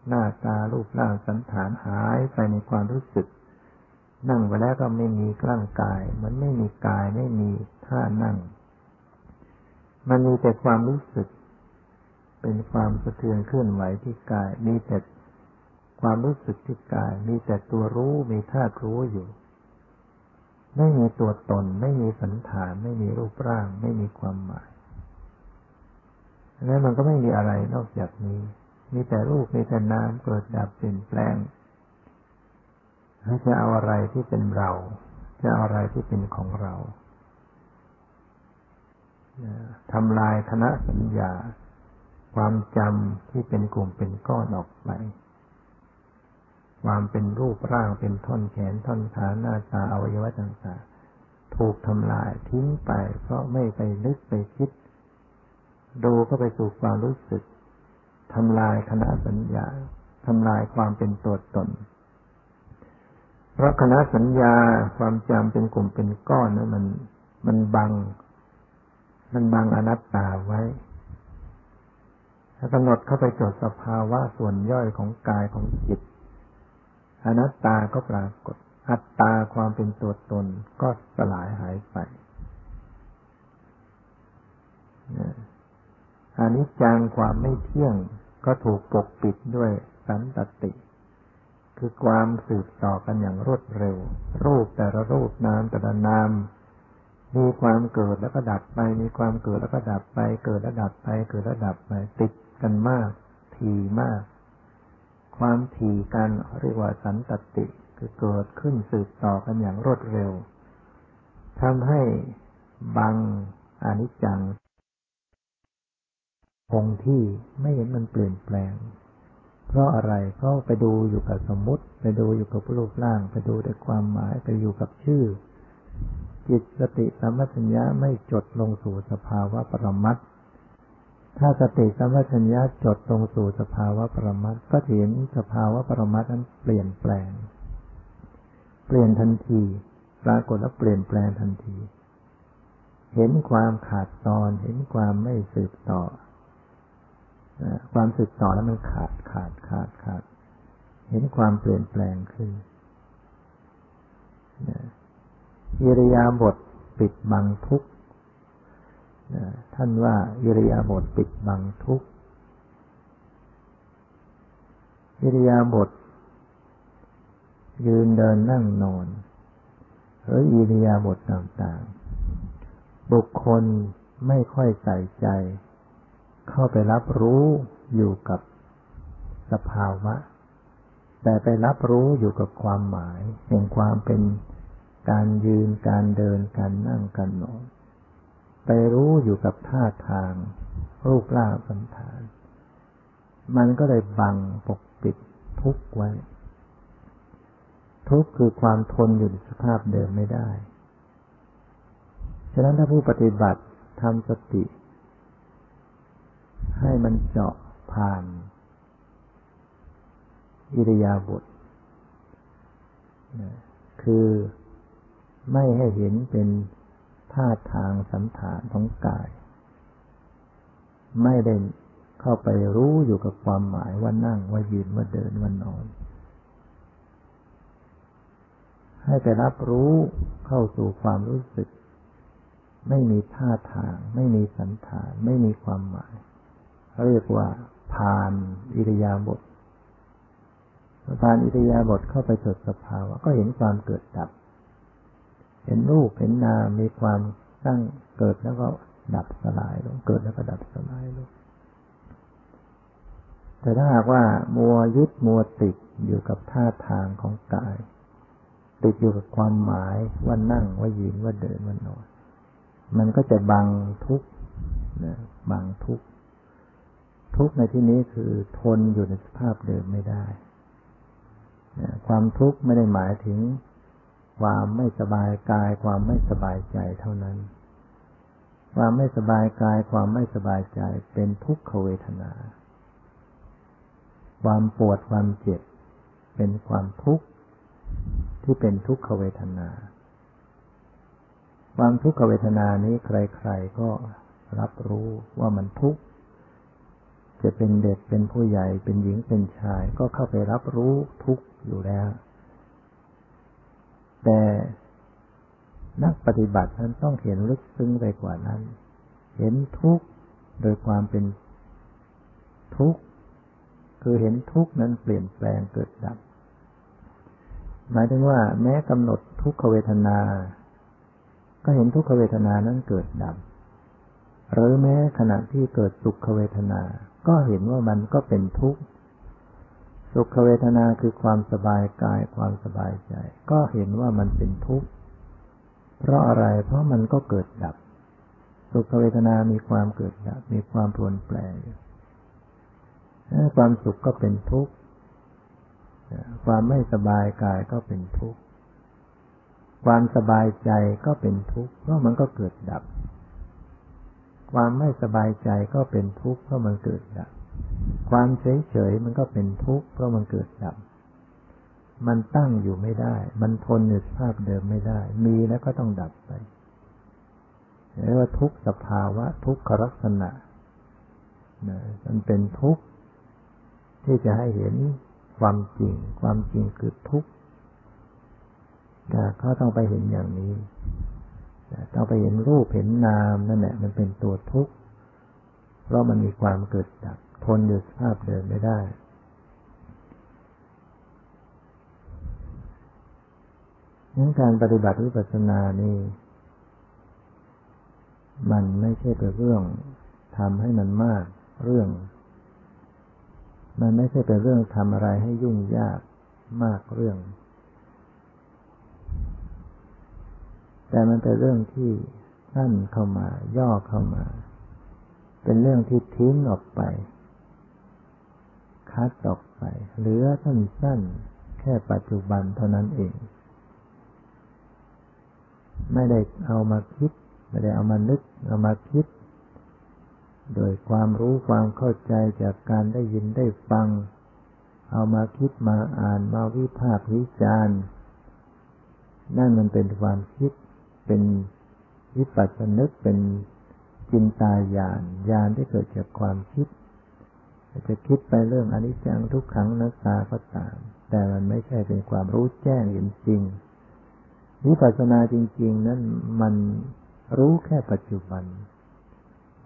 หน้าตารูปร่างสันฐานหายไปในความรู้สึก นั่งไปแล้วก็ไม่มีร่างกาย มันไม่มีกายไม่มีท่านั่ง มันมีแต่ความรู้สึก เป็นความสะเทือนเคลื่อนไหวที่กาย มีแต่ความรู้สึกที่กาย มีแต่ตัวรู้ มีธาตุรู้อยู่ ไม่มีตัวตน ไม่มีสันฐาน ไม่มีรูปร่าง ไม่มีความหมายแล้วมันก็ไม่มีอะไรนอกจากนี้ มีแต่รูป มีแต่นามเกิดดับเปลี่ยนแปลงจะเอาอะไรที่เป็นเรา จะเอาอะไรที่เป็นของเราทำลายคณะสัญญา ความจำที่เป็นกลุ่มเป็นก้อนออกไป ความเป็นรูปร่างเป็นท่อนแขนท่อนขาหน้าตาอวัยวะต่างๆ ถูกทำลายทิ้งไป เพราะไม่ไปนึกไปคิด ดูก็ไปสู่ความรู้สึกทำลายคณะสัญญาทำลายความเป็นตัวตน เพราะคณะสัญญาความจำเป็นกลุ่มเป็นก้อนนั้นมัน มันบัง มันบังอนัตตาไว้ กำหนดเข้าไปจดสภาวะส่วนย่อยของกายของจิต อนัตตาก็ปรากฏ อัตตาความเป็นตัวตนก็สลายหายไปอานิจจังความไม่เที่ยงก็ถูกปกปิดด้วยสันตติ คือความสืบต่อกันอย่างรวดเร็ว รูปแต่ละรูปนามแต่ละนาม มีความเกิดแล้วก็ดับไป มีความเกิดแล้วก็ดับไป เกิดแล้วดับไป เกิดแล้วดับไป ติด กันมาก ทีมาก ความทีกันเรียกว่าสันตติ คือเกิดขึ้นสืบต่อกันอย่างรวดเร็วทำให้บังอนิจจังคงที่ไม่เห็นมันเปลี่ยนแปลง เพราะอะไรเพราะไปดูอยู่กับสมมติ ไปดูอยู่กับรูปร่าง ไปดูแต่ความหมายไปอยู่กับชื่อ จิตสติสัมปชัญญะไม่จดลงสู่สภาวะปรมัตถ้ ถ้าสติสัมปชัญญะจดลงสู่สภาวะปรมัตก็เห็นสภาวะปรมัตนั้นเปลี่ยนแปลง เปลี่ยนทันทีปรากฏแล้วเปลี่ยนแปลงทันที เห็นความขาดตอน เห็นความไม่สืบต่อความสืบต่อแล้วมันขาดขาดขาดขาด เห็นความเปลี่ยนแปลงขึ้นอิริยาบถปิดบังทุก ท่านว่าอิริยาบถปิดบังทุกอิริยาบถยืนเดินนั่งนอนหรืออิริยาบถต่างๆ บุคคลไม่ค่อยใส่ใจ เข้าไปรับรู้อยู่กับสภาวะ แต่ไปรับรู้อยู่กับความหมายแห่งความเป็นการยืนการเดินการนั่งการนอน ไปรู้อยู่กับท่าทาง รูปร่างสันฐาน มันก็เลยบังปกปิดทุกไว้ ทุกคือความทนอยู่ในสภาพเดิมไม่ได้ ฉะนั้นถ้าผู้ปฏิบัติทำสติ ให้มันเจาะผ่าน อิริยาบถคือไม่ให้เห็นเป็น ท่าทางสันฐานของกาย ไม่ได้เข้าไปรู้อยู่กับความหมายว่านั่งว่ายืนว่าเดินว่านอน ให้ไปรับรู้เข้าสู่ความรู้สึก ไม่มีท่าทาง ไม่มีสันฐาน ไม่มีความหมาย เรียกว่าผ่านอิริยาบถผ่านอิริยาบถเข้าไปสดสภาวะก็เห็นความเกิดดับ เห็นรูปเห็นนามมีความตั้งเกิดแล้วก็ดับสลายลง เกิดแล้วก็ดับสลายลง แต่ถ้าหากว่ามัวยึดมัวติดอยู่กับท่าทางของกาย ติดอยู่กับความหมายว่านั่งว่ายืนว่าเดินว่านอน มันก็จะบังทุกนะบังทุกทุกในที่นี้คือทนอยู่ในสภาพเดิมไม่ได้ ความทุกข์ไม่ได้หมายถึง ความไม่สบายกาย ความไม่สบายใจเท่านั้น ความไม่สบายกาย ความไม่สบายใจเป็นทุกขเวทนา ความปวดความเจ็บ เป็นความทุกข์ที่เป็นทุกขเวทนา ความทุกขเวทนานี้ใครๆก็รับรู้ว่ามันทุกข์จะเป็นเด็กเป็นผู้ใหญ่เป็นหญิงเป็นชาย ก็เข้าไปรับรู้ทุกข์อยู่แล้ว แต่นักปฏิบัตินั้นต้องเห็นลึกซึ้งไปกว่านั้น เห็นทุกข์โดยความเป็นทุกข์คือเห็นทุกข์นั้นเปลี่ยนแปลงเกิดดับ หมายถึงว่า แม้กำหนดทุกขเวทนา ก็เห็นทุกขเวทนานั้นเกิดดับ หรือแม้ขณะที่เกิดสุขเวทนา ก็เห็นว่ามันก็เป็นทุกข์ สุขเวทนาคือความสบายกายความสบายใจ ก็เห็นว่ามันเป็นทุกข์ เพราะอะไร เพราะมันก็เกิดดับ สุขเวทนามีความเกิดดับ มีความปรนแปรความสุขก็เป็นทุกข์ ความไม่สบายกายก็เป็นทุกข์ ความสบายใจก็เป็นทุกข์ เพราะมันก็เกิดดับ ความไม่สบายใจก็เป็นทุกข์ เพราะมันเกิดดับ ความเฉยเฉยมันก็เป็นทุกข์เพราะมันเกิดดับ มันตั้งอยู่ไม่ได้ มันทนในสภาพเดิมไม่ได้ มีแล้วก็ต้องดับไปเรียกว่าทุกสภาวะทุกขลักษณะนะมันเป็นทุกข์ที่จะให้เห็นความจริง ความจริงคือทุกข์เขาต้องไปเห็นอย่างนี้ต้องไปเห็นรูปเห็นนามนั่นแหละมันเป็นตัวทุกข์ เพราะมันมีความเกิดดับ ทนอยู่สภาพเดิมไม่ได้ งั้นการปฏิบัติวิปัสสนานี่มันไม่ใช่เป็นเรื่องทำให้มันมากเรื่อง มันไม่ใช่เป็นเรื่องทำอะไรให้ยุ่งยากมากเรื่อง แต่มันเป็นเรื่องที่สั้นเข้ามา ย่อเข้ามา เป็นเรื่องที่ทิ้งออกไป คัดออกไป เหลือสั้นๆแค่ปัจจุบันเท่านั้นเอง ไม่ได้เอามาคิด ไม่ได้เอามานึก เอามาคิด โดยความรู้ความเข้าใจจากการได้ยินได้ฟัง เอามาคิดมาอ่านมาวิพากษ์วิจารณ์นั่นมันเป็นความคิดเป็นวิปัสสนึกเป็นจินตาญาณญาณที่เกิดจากความคิด จะคิดไปเรื่องอนิจจังทุกขังนัสตาก็ตาม แต่มันไม่ใช่เป็นความรู้แจ้งเห็นจริงวิปัสสนาจริง ๆ นั้นมันรู้แค่ปัจจุบัน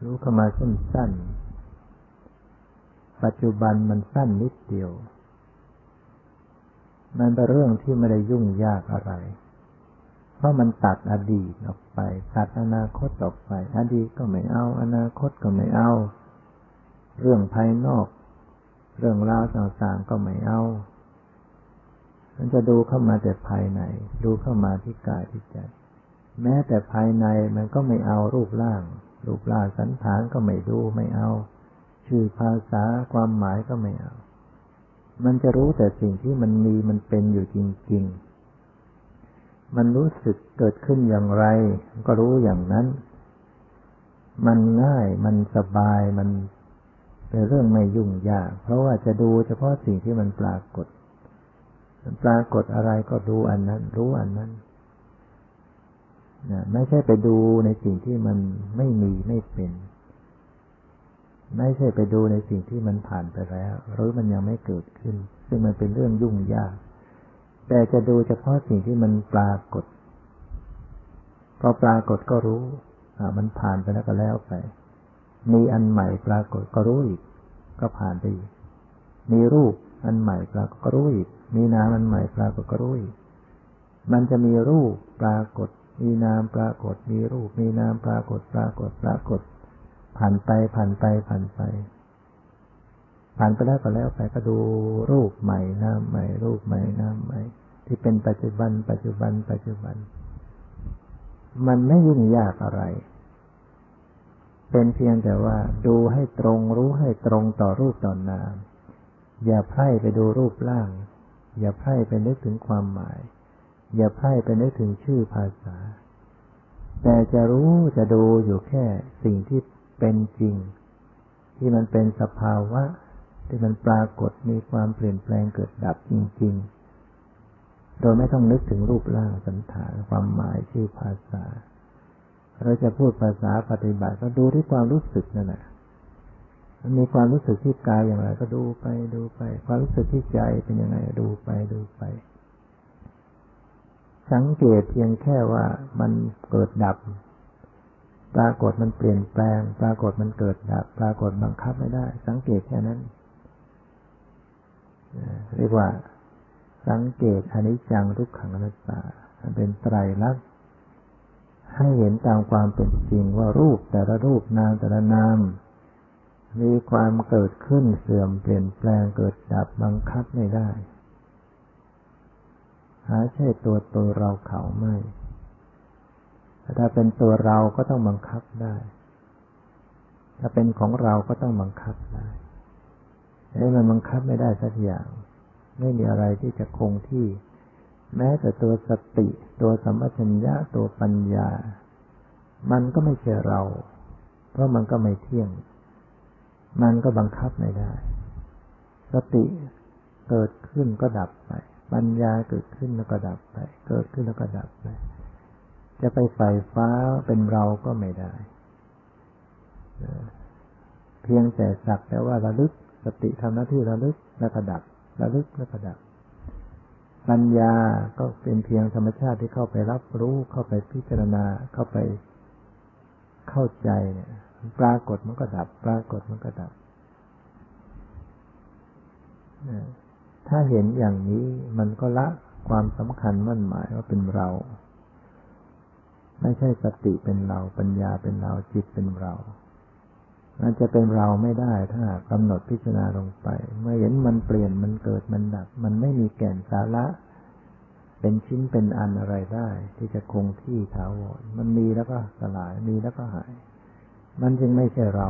รู้เข้ามาสั้นๆปัจจุบันมันสั้นนิดเดียว มันเป็นเรื่องที่ไม่ได้ยุ่งยากอะไร เพราะมันตัดอดีตออกไป ตัดอนาคตออกไป อดีตก็ไม่เอา อนาคตก็ไม่เอา เรื่องภายนอก เรื่องราวต่างๆก็ไม่เอามันจะดูเข้ามาแต่ภายใน ดูเข้ามาที่กายที่ใจ แม้แต่ภายในมันก็ไม่เอารูปร่าง รูปร่างสันฐานก็ไม่ดูไม่เอา ชื่อภาษาความหมายก็ไม่เอา มันจะรู้แต่สิ่งที่มันมีมันเป็นอยู่จริง ๆ มันรู้สึกเกิดขึ้นอย่างไร ก็รู้อย่างนั้น มันง่ายมันสบายมัน เป็นเรื่องไม่ยุ่งยาก เพราะว่าจะดูเฉพาะสิ่งที่มันปรากฏ มันปรากฏอะไรก็ดูอันนั้น รู้อันนั้นนะไม่ใช่ไปดูในสิ่งที่มันไม่มีไม่เป็น ไม่ใช่ไปดูในสิ่งที่มันผ่านไปแล้ว หรือมันยังไม่เกิดขึ้น ซึ่งมันเป็นเรื่องยุ่งยาก แต่จะดูเฉพาะสิ่งที่มันปรากฏ พอปรากฏก็รู้มันผ่านไปแล้วก็แล้วไป มีอันใหม่ปรากฏก็รู้อีก ก็ผ่านไปอีก มีรูปอันใหม่ปรากฏก็รู้อีก มีนามอันใหม่ปรากฏก็รู้อีก มันจะมีรูปปรากฏ มีนามปรากฏ มีรูป มีนามปรากฏ ปรากฏ ปรากฏ ผ่านไปผ่านไปผ่านไปผ่านไปแล้วก็แล้วไปก็ดูรูปใหม่นามใหม่ รูปใหม่นามใหม่ ที่เป็นปัจจุบัน ปัจจุบัน ปัจจุบัน มันไม่ยุ่งยากอะไร เป็นเพียงแต่ว่า ดูให้ตรงรู้ให้ตรงต่อรูปต่อนาม อย่าไพร่ไปดูรูปร่าง อย่าไพร่ไปนึกถึงความหมาย อย่าไพร่ไปนึกถึงชื่อภาษา แต่จะรู้จะดูอยู่แค่สิ่งที่เป็นจริง ที่มันเป็นสภาวะ ที่มันปรากฏมีความเปลี่ยนแปลงเกิดดับจริง ๆ โดยไม่ต้องนึกถึงรูปร่างสันฐานความหมายชื่อภาษา เราจะพูดภาษาปฏิบัติก็ดูที่ความรู้สึกนั่นแหละมันมีความรู้สึกที่กายอย่างไร ก็ดูไปดูไป ความรู้สึกที่ใจเป็นยังไงดูไปดูไป สังเกตเพียงแค่ว่ามันเกิดดับ ปรากฏมันเปลี่ยนแปลง ปรากฏมันเกิดดับ ปรากฏบังคับไม่ได้ สังเกตแค่นั้นเรียกว่า สังเกตอนิจจังทุกขังอนัตตาเป็นไตรลักษณ ให้เห็นตามความเป็นจริงว่ารูปแต่ละรูปนามแต่ละนาม มีความเกิดขึ้นเสื่อมเปลี่ยนแปลงเกิดดับบังคับไม่ได้ หาใช่ตัวตัวเราเขาไม่ถ้าเป็นตัวเราก็ต้องบังคับได้ ถ้าเป็นของเราก็ต้องบังคับได้แต่มันบังคับไม่ได้สักอย่าง ไม่มีอะไรที่จะคงที่ แม้แต่ตัวสติ ตัวสัมปชัญญะตัวปัญญา มันก็ไม่ใช่เรา เพราะมันก็ไม่เที่ยง มันก็บังคับไม่ได้ สติเกิดขึ้นก็ดับไป ปัญญาเกิดขึ้นแล้วก็ดับไป เกิดขึ้นแล้วก็ดับไป จะไปไฟฟ้าเป็นเราก็ไม่ได้ เพียงแต่สักแต่ว่าระลึก สติทำหน้าที่ระลึกแล้วก็ดับระลึกแล้วก็ดับ ปัญญาก็เป็นเพียงธรรมชาติที่เข้าไปรับรู้ เข้าไปพิจารณา เข้าไปเข้าใจเนี่ย ปรากฏมันก็ดับ ปรากฏมันก็ดับ ถ้าเห็นอย่างนี้มันก็ละความสำคัญมั่นหมายว่าเป็นเรา ไม่ใช่สติเป็นเรา ปัญญาเป็นเรา จิตเป็นเรา มันจะเป็นเราไม่ได้ถ้ากำหนดพิจารณาลงไป เมื่อเห็นมันเปลี่ยนมันเกิดมันดับ มันไม่มีแก่นสาระ เป็นชิ้นเป็นอันอะไรได้ ที่จะคงที่ถาวรมันมีแล้วก็สลายมีแล้วก็หาย มันจึงไม่ใช่เรา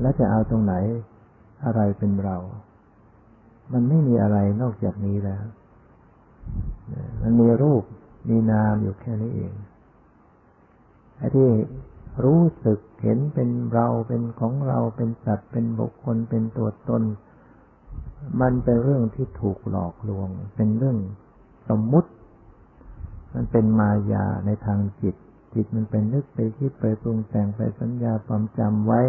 แล้วจะเอาตรงไหนอะไรเป็นเรา มันไม่มีอะไรนอกจากนี้แล้ว มันมีรูปมีนามอยู่แค่นี้เองไอ้ที่ รู้สึกเห็นเป็นเราเป็นของเราเป็นสัตว์เป็นบุคคลเป็นตัวตน มันเป็นเรื่องที่ถูกหลอกลวง เป็นเรื่องสมมุติ มันเป็นมายาในทางจิต จิตมันเป็นนึกไปคิดไปปรุงแต่งไปสัญญาความจำไว้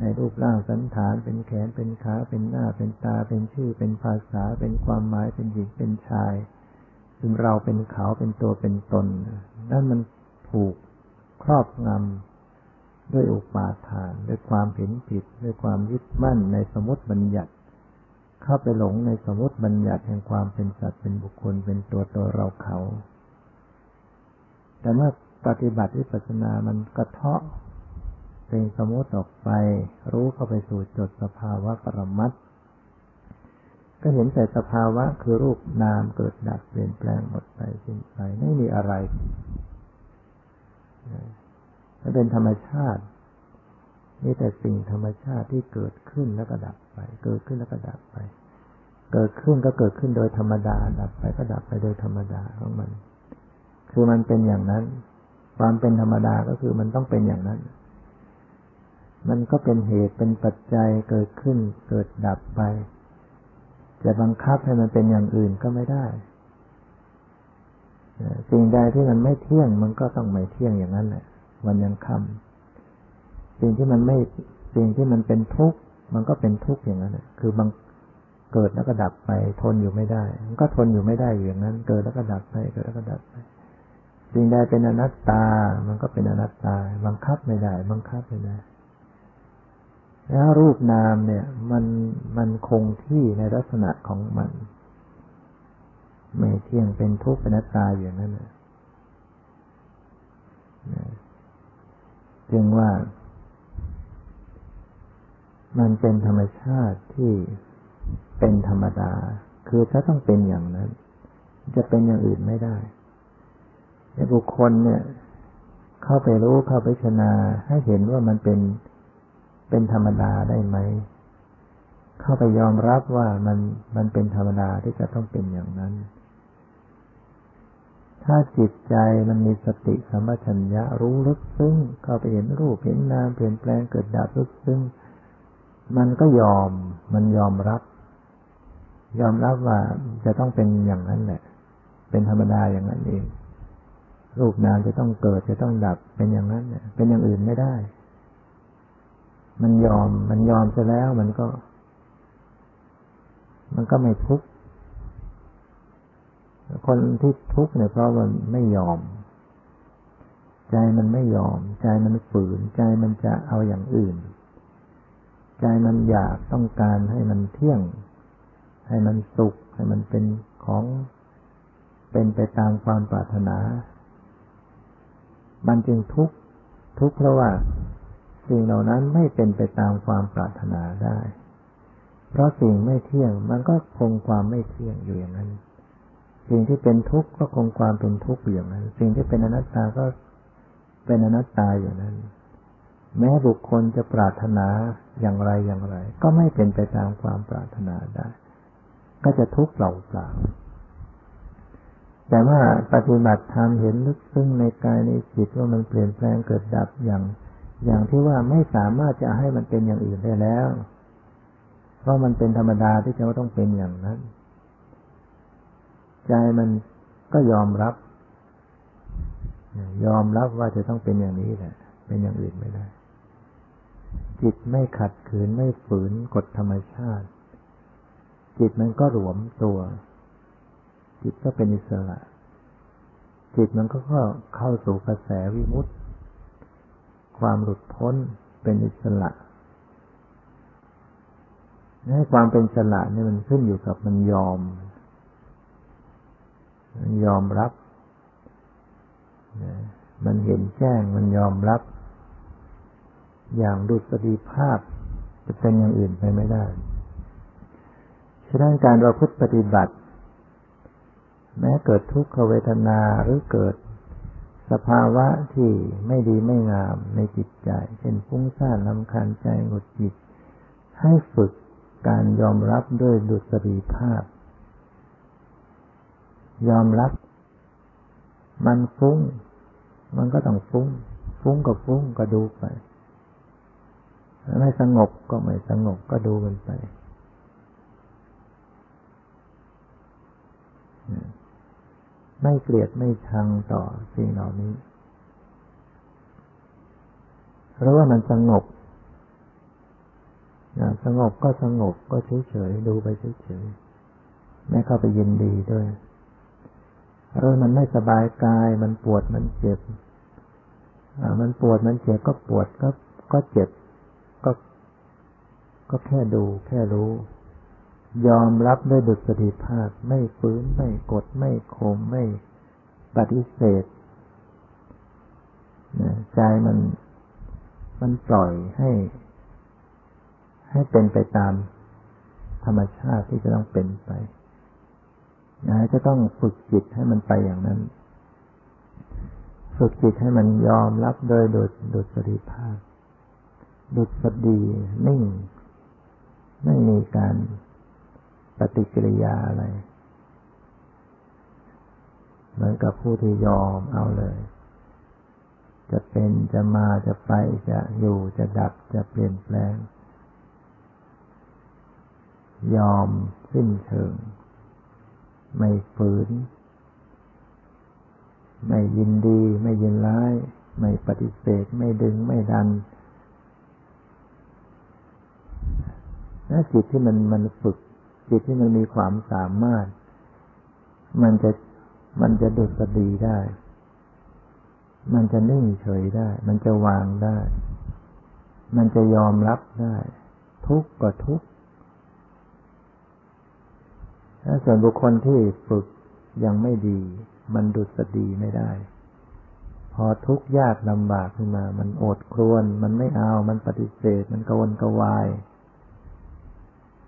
ในรูปร่างสันฐานเป็นแขนเป็นขาเป็นหน้าเป็นตาเป็นชื่อเป็นภาษาเป็นความหมายเป็นหญิงเป็นชายซึ่งเราเป็นเขาเป็นตัวเป็นตนนั่นมันถูก ครอบงำด้วยอุปาทาน ด้วยความเห็นผิด ด้วยความยึดมั่นในสมมติบัญญัติ เข้าไปหลงในสมมติบัญญัติแห่งความเป็นสัตว์เป็นบุคคลเป็นตัวตัวเราเขา แต่เมื่อปฏิบัติวิปัสสนามันกระเทาะเป็นสมมติออกไป รู้เข้าไปสู่จดสภาวะปรมัตก็เห็นแต่สภาวะคือรูปนามเกิดดับเปลี่ยนแปลงหมดไปสิ้นไปไม่มีอะไร มันเป็นธรรมชาตินี่แต่สิ่งธรรมชาติที่เกิดขึ้นแล้วก็ดับไป เกิดขึ้นแล้วก็ดับไป เกิดขึ้นก็เกิดขึ้นโดยธรรมดา ดับไปก็ดับไปโดยธรรมดาของมัน คือมันเป็นอย่างนั้น ความเป็นธรรมดาก็คือมันต้องเป็นอย่างนั้น มันก็เป็นเหตุเป็นปัจจัยเกิดขึ้น เกิดดับไป จะบังคับให้มันเป็นอย่างอื่นก็ไม่ได้ สิ่งใดที่มันไม่เที่ยง มันก็ต้องไม่เที่ยงอย่างนั้นแหละวันยังคำสิ่งที่มันไม่สิ่งที่มันเป็นทุกข์มันก็เป็นทุกข์อย่างนั้นคือบางเกิดแล้วก็ดับไป ทนอยู่ไม่ได้ มันก็ทนอยู่ไม่ได้อย่างนั้น เกิดแล้วก็ดับไปเกิดแล้วก็ดับไป สิ่งใดเป็นอนัตตา มันก็เป็นอนัตตา บังคับไม่ได้ บังคับไม่ได้ แล้วรูปนามเนี่ย มันมันคงที่ในลักษณะของมัน ไม่เที่ยงเป็นทุกข์เป็นนัตตาอย่างนั้นนะจึงว่า มันเป็นธรรมชาติที่เป็นธรรมดา คือถ้าต้องเป็นอย่างนั้น จะเป็นอย่างอื่นไม่ได้ในบุคคลเนี่ย เข้าไปรู้เข้าไปชนาให้เห็นว่ามันเป็นเป็นธรรมดาได้ไหม เข้าไปยอมรับว่ามันมันเป็นธรรมดาที่จะต้องเป็นอย่างนั้น ถ้าจิตใจมันมีสติสัมปชัญญะรู้ลึกซึ้งเข้าไปเห็นรูปเห็นนามเปลี่ยนแปลงเกิดดับลึกซึ้งมันก็ยอม มันยอมรับ ยอมรับว่าจะต้องเป็นอย่างนั้นแหละ เป็นธรรมดาอย่างนั้นเอง รูปนามจะต้องเกิดจะต้องดับเป็นอย่างนั้นเป็นอย่างอื่นไม่ได้ มันยอม มันยอมจะแล้ว มันก็ มันก็ไม่ทุกข์ คนที่ทุกข์เนี่ยเพราะมันไม่ยอม ใจมันไม่ยอม ใจมันฝืน ใจมันจะเอาอย่างอื่น ใจมันอยากต้องการให้มันเที่ยง ให้มันสุข ให้มันเป็นของ เป็นไปตามความปรารถนา มันจึงทุกข์ ทุกข์เพราะว่าสิ่งเหล่านั้นไม่เป็นไปตามความปรารถนาได้ เพราะสิ่งไม่เที่ยง มันก็คงความไม่เที่ยงอยู่อย่างนั้น สิ่งที่เป็นทุกข์ก็คงความเป็นทุกข์อย่างนั้น สิ่งที่เป็นอนัตตาก็เป็นอนัตตาอย่างนั้น แม้บุคคลจะปรารถนาอย่างไรอย่างไร ก็ไม่เป็นไปตามความปรารถนาได้ ก็จะทุกข์เปล่าเปล่าแต่ว่าปฏิบัติธรรมเห็นลึกซึ้งในกายในจิตว่ามันเปลี่ยนแปลงเกิดดับอย่าง อย่างที่ว่าไม่สามารถจะให้มันเป็นอย่างอื่นได้แล้ว เพราะมันเป็นธรรมดาที่จะต้องเป็นอย่างนั้น ใจมันก็ยอมรับ ยอมรับว่าจะต้องเป็นอย่างนี้แหละ เป็นอย่างอื่นไม่ได้ จิตไม่ขัดขืนไม่ฝืนกฎธรรมชาติ จิตมันก็หลวมตัว จิตก็เป็นอิสระ จิตมันก็เข้าสู่กระแสวิมุตติ ความหลุดพ้นเป็นอิสระให้ความเป็นสละนี่มันขึ้นอยู่กับมันยอม ยอมรับ มันเห็นแจ้งมันยอมรับ อย่างดุษฎีภาพจะเป็นอย่างอื่นไปไม่ได้ ฉะนั้นการเราพุทธปฏิบัติ แม้เกิดทุกขเวทนาหรือเกิดสภาวะที่ไม่ดีไม่งามในจิตใจ เช่นฟุ้งซ่านลำคาญใจหงุดหงิดให้ฝึกการยอมรับด้วยดุษฎีภาพ ยอมรับ มันฟุ้ง มันก็ต้องฟุ้ง ฟุ้งก็ฟุ้งก็ดูไปไม่สงบก็ไม่สงบก็ดูมันไป ไม่เกลียดไม่ชังต่อสิ่งเหล่านี้ เพราะว่ามันสงบสงบก็สงบก็เฉยๆดูไปเฉยๆไม่เข้าไปยินดีด้วย เออ มันไม่สบายกาย มันปวด มันเจ็บมันปวด มันเจ็บ ก็ปวด ก็ ก็เจ็บ ก็แค่ดู แค่รู้ ยอมรับด้วยดุษฎีภาพ ไม่ฟื้น ไม่กด ไม่ข่มไม่ปฏิเสธใจมัน มันปล่อยให้ ให้เป็นไปตามธรรมชาติที่จะต้องเป็นไป นะจะต้องฝึกจิตให้มันไปอย่างนั้น ฝึกจิตให้มันยอมรับโดยดุดุษฎีภาพ ดุษฎีนิ่ง ไม่มีการปฏิกิริยาอะไรเหมือนกับผู้ที่ยอมเอาเลย จะเป็นจะมาจะไปจะอยู่จะดับจะเปลี่ยนแปลง ยอมสิ้นเชิง ไม่ฝืน ไม่ยินดี ไม่ยินร้าย ไม่ปฏิเสธ ไม่ดึงไม่ดันถ้าจิตที่มันมันฝึก จิตที่มันมีความสามารถ มันจะมันจะดุษฎีได้ มันจะนิ่งเฉยได้ มันจะวางได้ มันจะยอมรับได้ ทุกข์ก็ทุกข์ ส่วนบุคคลที่ฝึกยังไม่ดี มันดุษฎีไม่ได้ พอทุกข์ยากลำบากขึ้นมา มันโอดครวน มันไม่เอา มันปฏิเสธ มันกวนกวาย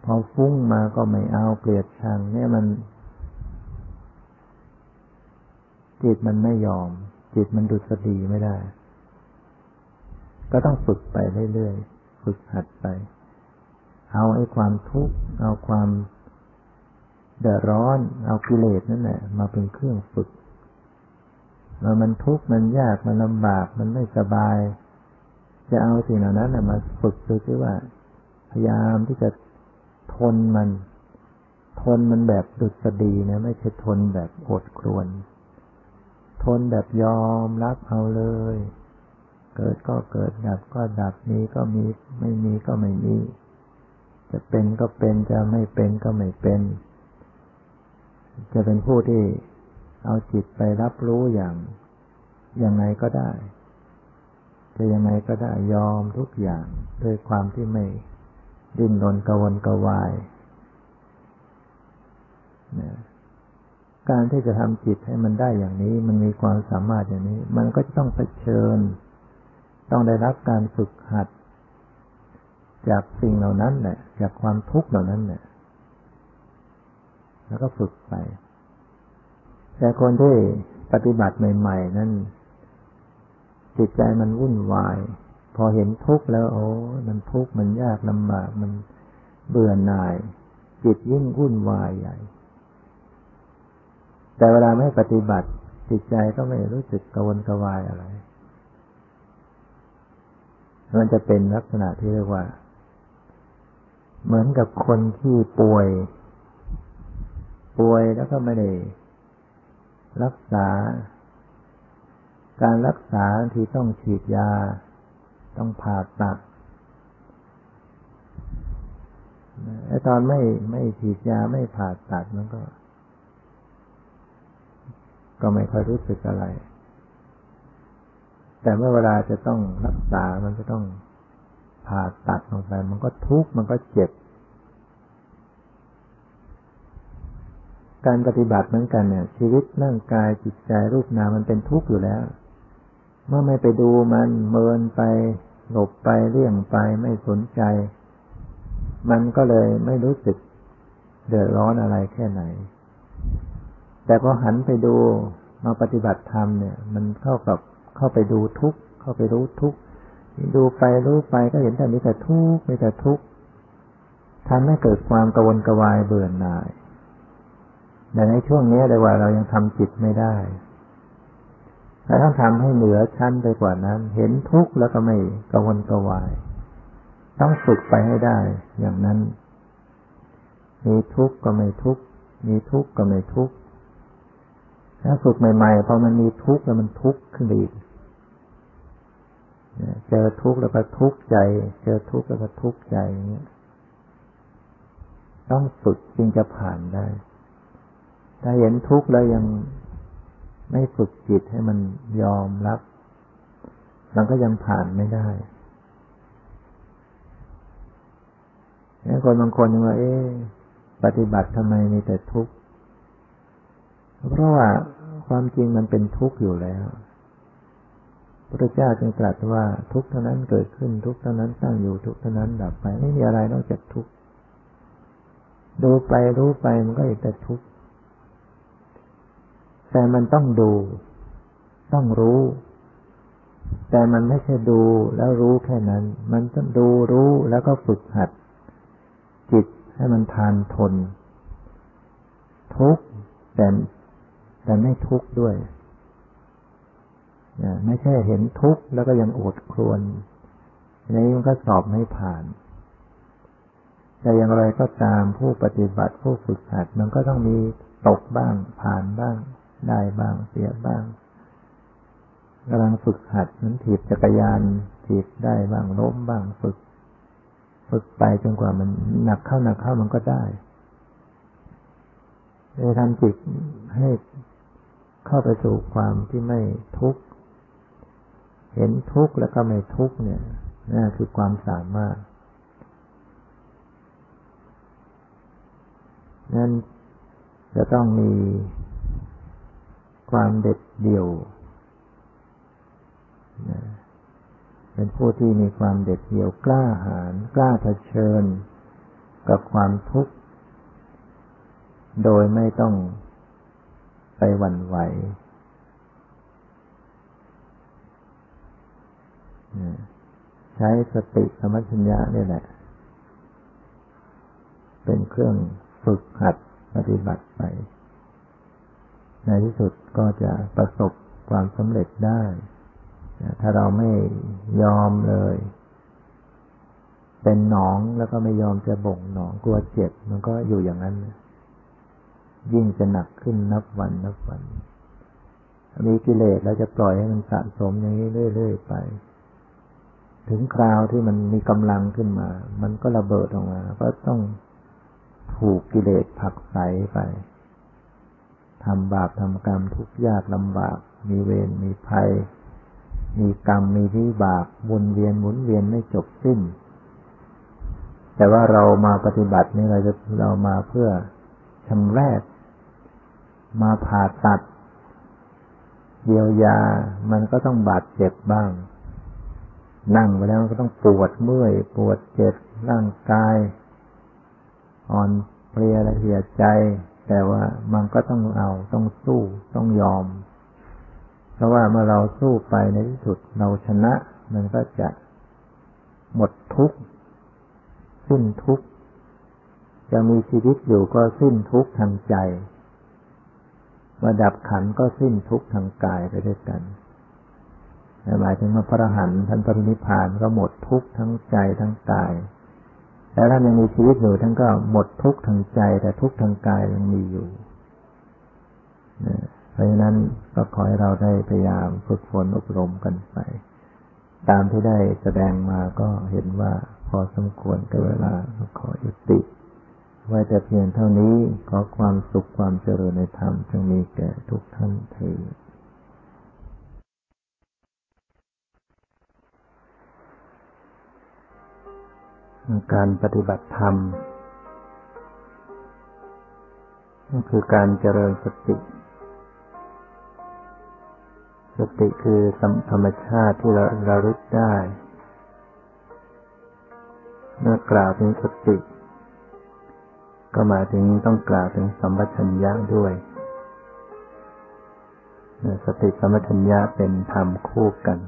พอฟุ้งมาก็ไม่เอาเกลียดชัง เนี่ยมัน จิตมันไม่ยอม จิตมันดุษฎีไม่ได้ ก็ต้องฝึกไปเรื่อยๆ ฝึกหัดไป เอาไอ้ความทุกข์ เอาความ เดือดร้อน เอากิเลสนั่นแหละมาเป็นเครื่องฝึกเมื่อมันทุกข์มันยากมันลำบากมันไม่สบาย จะเอาสิ่งเหล่านั้นมาฝึกดูซิว่า พยายามที่จะทนมัน ทนมันแบบดุษฎีนะไม่ใช่ทนแบบอดครวน ทนแบบยอมรับเอาเลย เกิดก็เกิดดับก็ดับมีก็มีไม่มีก็ไม่มี จะเป็นก็เป็นจะไม่เป็นก็ไม่เป็น จะเป็นผู้ที่เอาจิตไปรับรู้อย่างยังไงก็ได้ จะยังไงก็ได้ยอมทุกอย่างด้วยความที่ไม่ดิ้นรนกวนกวายนะการที่จะทำจิตให้มันได้อย่างนี้ มันมีความสามารถอย่างนี้ มันก็จะต้องเผชิญ ต้องได้รับการฝึกหัด จากสิ่งเหล่านั้นแหละจากความทุกข์เหล่านั้นแหละ แล้วก็ฝึกไป แต่คนที่ปฏิบัติใหม่ ๆ นั้นจิตใจมันวุ่นวาย พอเห็นทุกข์แล้ว โอ้มันทุกข์มันยากลำบากมันเบื่อหน่าย จิตยิ่งวุ่นวายใหญ่ แต่เวลาไม่ปฏิบัติ จิตใจก็ไม่รู้สึกกวนกวายอะไร มันจะเป็นลักษณะที่เรียกว่า เหมือนกับคนที่ป่วย ป่วยแล้วก็ไม่ได้รักษา การรักษาที่ต้องฉีดยา ต้องผ่าตัดไอ้ตอนไม่ไม่ฉีดยาไม่ผ่าตัดมันก็ ก็ไม่ค่อยรู้สึกอะไร แต่เมื่อเวลาจะต้องรักษามันจะต้องผ่าตัดลงไป มันก็ทุกข์มันก็เจ็บ การปฏิบัติเหมือนกันเนี่ย ชีวิตร่างกายจิตใจรูปนามมันเป็นทุกข์อยู่แล้ว เมื่อไม่ไปดูมันเมินไป หลบไปเลี่ยงไปไม่สนใจ มันก็เลยไม่รู้สึกเดือดร้อนอะไรแค่ไหน แต่พอหันไปดูมาปฏิบัติธรรมเนี่ย มันเข้ากับเข้าไปดูทุกข์เข้าไปรู้ทุกข์ดูไปรู้ไปก็เห็นแต่มีแต่ทุกข์มีแต่ทุกข์ทำให้เกิดความกระวนกระวายเบื่อหน่าย แต่ในช่วงนี้เลยว่าเรายังทำจิตไม่ได้เราต้องทำให้เหนือชั้นไปกว่านั้น เห็นทุกข์แล้วก็ไม่กระวนกระวาย ต้องฝึกไปให้ได้ อย่างนั้น มีทุกข์ก็ไม่ทุกข์ มีทุกข์ก็ไม่ทุกข์ ถ้าฝึกใหม่ๆพอมันมีทุกข์แล้วมันทุกข์ขึ้นอีกเจอทุกข์แล้วก็ทุกข์ใจ เจอทุกข์แล้วก็ทุกข์ใจอย่างเงี้ย ต้องฝึกจึงจะผ่านได้ ถ้าเห็นทุกข์แล้วยังไม่ฝึกจิตให้มันยอมรับ มันก็ยังผ่านไม่ได้คนบางคนยังว่า เอ๊ปฏิบัติทำไมมีแต่ทุกข์ เพราะว่าความจริงมันเป็นทุกข์อยู่แล้ว พระเจ้าจึงตรัสว่าทุกข์เท่านั้นเกิดขึ้นทุกข์เท่านั้นตั้งอยู่ทุกข์เท่านั้นดับไป ไม่มีอะไรนอกจากทุกข์ ดูไปรู้ไปมันก็แต่ทุกข์ แต่มันต้องดู ต้องรู้ แต่มันไม่ใช่ดูแล้วรู้แค่นั้น มันต้องดูรู้แล้วก็ฝึกหัด จิตให้มันทานทน ทุกแต่แต่ไม่ทุกด้วยไม่ใช่เห็นทุกข์แล้วก็ยังอดครวนในนี้มันก็สอบไม่ผ่าน แต่อย่างไรก็ตามผู้ปฏิบัติผู้ฝึกหัด มันก็ต้องมีตกบ้างผ่านบ้าง ได้บ้างเสียบ้างกำลังฝึกหัดนั้นถีบจักรยานถีบได้บ้างล้มบ้างฝึก ฝึกไปจนกว่ามันหนักเข้าหนักเข้ามันก็ได้จะทำจิตให้เข้าไปสู่ความที่ไม่ทุกข์เห็นทุกข์แล้วก็ไม่ทุกข์เนี่ยนั่นคือความสามารถนั้นจะต้องมี ความเด็ดเดี่ยวเป็นผู้ที่มีความเด็ดเดี่ยวกล้าหาญกล้าเผชิญ กับความทุกข์ โดยไม่ต้องไปหวั่นไหวใช้สติสมัชัญญะนี่แหละ เป็นเครื่องฝึกหัดปฏิบัติไป ในที่สุดก็จะประสบความสำเร็จได้ ถ้าเราไม่ยอมเลย เป็นหนองแล้วก็ไม่ยอมจะบ่งหนองกลัวเจ็บ มันก็อยู่อย่างนั้น ยิ่งจะหนักขึ้นนับวันนับวันมีกิเลสเราจะปล่อยให้มันสะสมอย่างนี้เรื่อยๆไป ถึงคราวที่มันมีกำลังขึ้นมา มันก็ระเบิดออกมา ก็ต้องถูกกิเลสผักใสไป ทำบาปทำกรรมทุกยากลำบาก มีเวรมีภัย มีกรรมมีวิบากวนเวียนหมุนเวียนไม่จบสิ้น แต่ว่าเรามาปฏิบัตินี่เราจะเรามาเพื่อชำแรก มาผ่าตัดเยียวยา มันก็ต้องบาดเจ็บบ้าง นั่งไปแล้วมันก็ต้องปวดเมื่อย ปวดเจ็บร่างกาย อ่อนเพลียละเสียใจ แต่ว่ามันก็ต้องเอาต้องสู้ต้องยอม เพราะว่าเมื่อเราสู้ไปในที่สุดเราชนะ มันก็จะหมดทุกข์สิ้นทุกข์จะมีชีวิตอยู่ก็สิ้นทุกข์ทางใจมาดับขันก็สิ้นทุกข์ทางกายไปด้วยกันหมายถึงว่าพระอรหันต์ท่านปรินิพานก็หมดทุกข์ทั้งใจทั้งกาย แต่ท่านยังมีชีวิตอยู่ท่านก็หมดทุกข์ทางใจ แต่ทุกข์ทางกายยังมีอยู่ เพราะฉะนั้นก็ขอให้เราได้พยายามฝึกฝนอบรมกันไป ตามที่ได้แสดงมาก็เห็นว่าพอสมควรกับเวลาขอยุติ ไว้แต่เพียงเท่านี้ขอความสุขความเจริญในธรรมจงมีแก่ทุกท่านเถิด การปฏิบัติธรรม ก็คือการเจริญสติ สติคือธรรมชาติที่เราระลึกได้ เมื่อกล่าวถึงสติ ก็หมายถึงต้องกล่าวถึงสัมปชัญญะด้วย สติสัมปชัญญะเป็นธรรมคู่กัน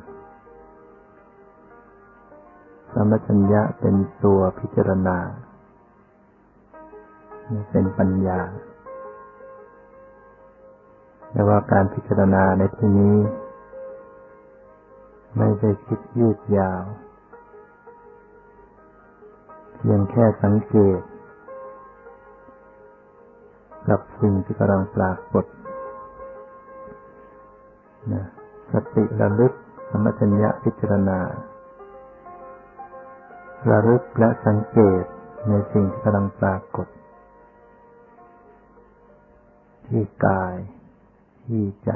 สัมปชัญญะเป็นตัวพิจารณา เป็นปัญญาแต่ว่าการพิจารณาในที่นี้ ไม่ได้คิดยืดยาว เพียงแค่สังเกต กับสิ่งที่กำลังปรากฏนะสติระลึกสมัชัญญะพิจารณา ระลึกและสังเกตในสิ่งที่กำลังปรากฏ ที่กาย ที่ใจ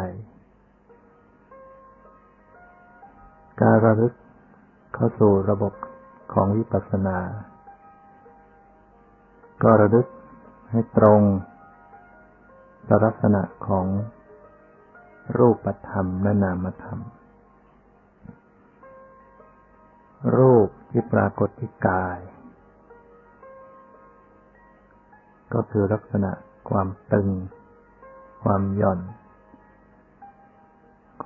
การระลึกเข้าสู่ระบบของวิปัสสนา ก็ระลึกให้ตรงลักษณะของรูปธรรมและนามธรรม รูปที่ปรากฏที่กาย ก็คือลักษณะความตึง ความหย่อน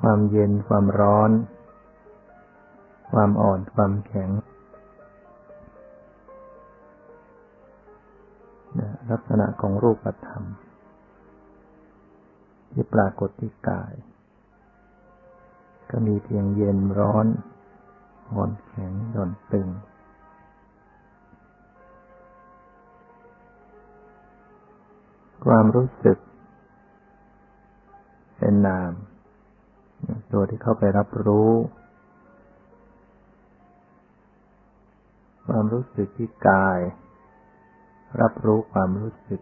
ความเย็นความร้อน ความอ่อนความแข็ง ลักษณะของรูปธรรม ที่ปรากฏที่กาย ก็มีเพียงเย็นร้อน อ่อนแข็งหย่อนตึง ความรู้สึก เป็นนาม ตัวที่เข้าไปรับรู้ ความรู้สึกที่กาย รับรู้ความรู้สึก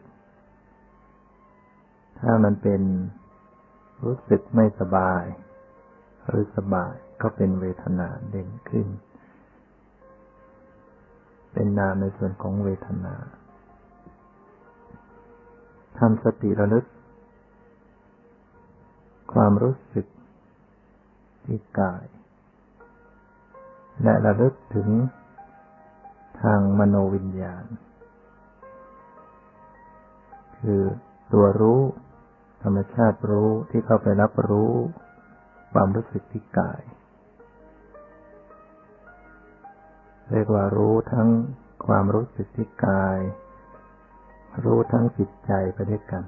ถ้ามันเป็นรู้สึกไม่สบาย หรือสบายก็เป็นเวทนาเด่นขึ้น เป็นนามในส่วนของเวทนาทำสติระลึก ความรู้สึกที่กาย และระลึกถึงทางมโนวิญญาณ คือตัวรู้ ธรรมชาติรู้ที่เข้าไปรับรู้ ความรู้สึกที่กาย เรียกว่ารู้ทั้งความรู้สึกที่กาย รู้ทั้งจิตใจไปด้วยกัน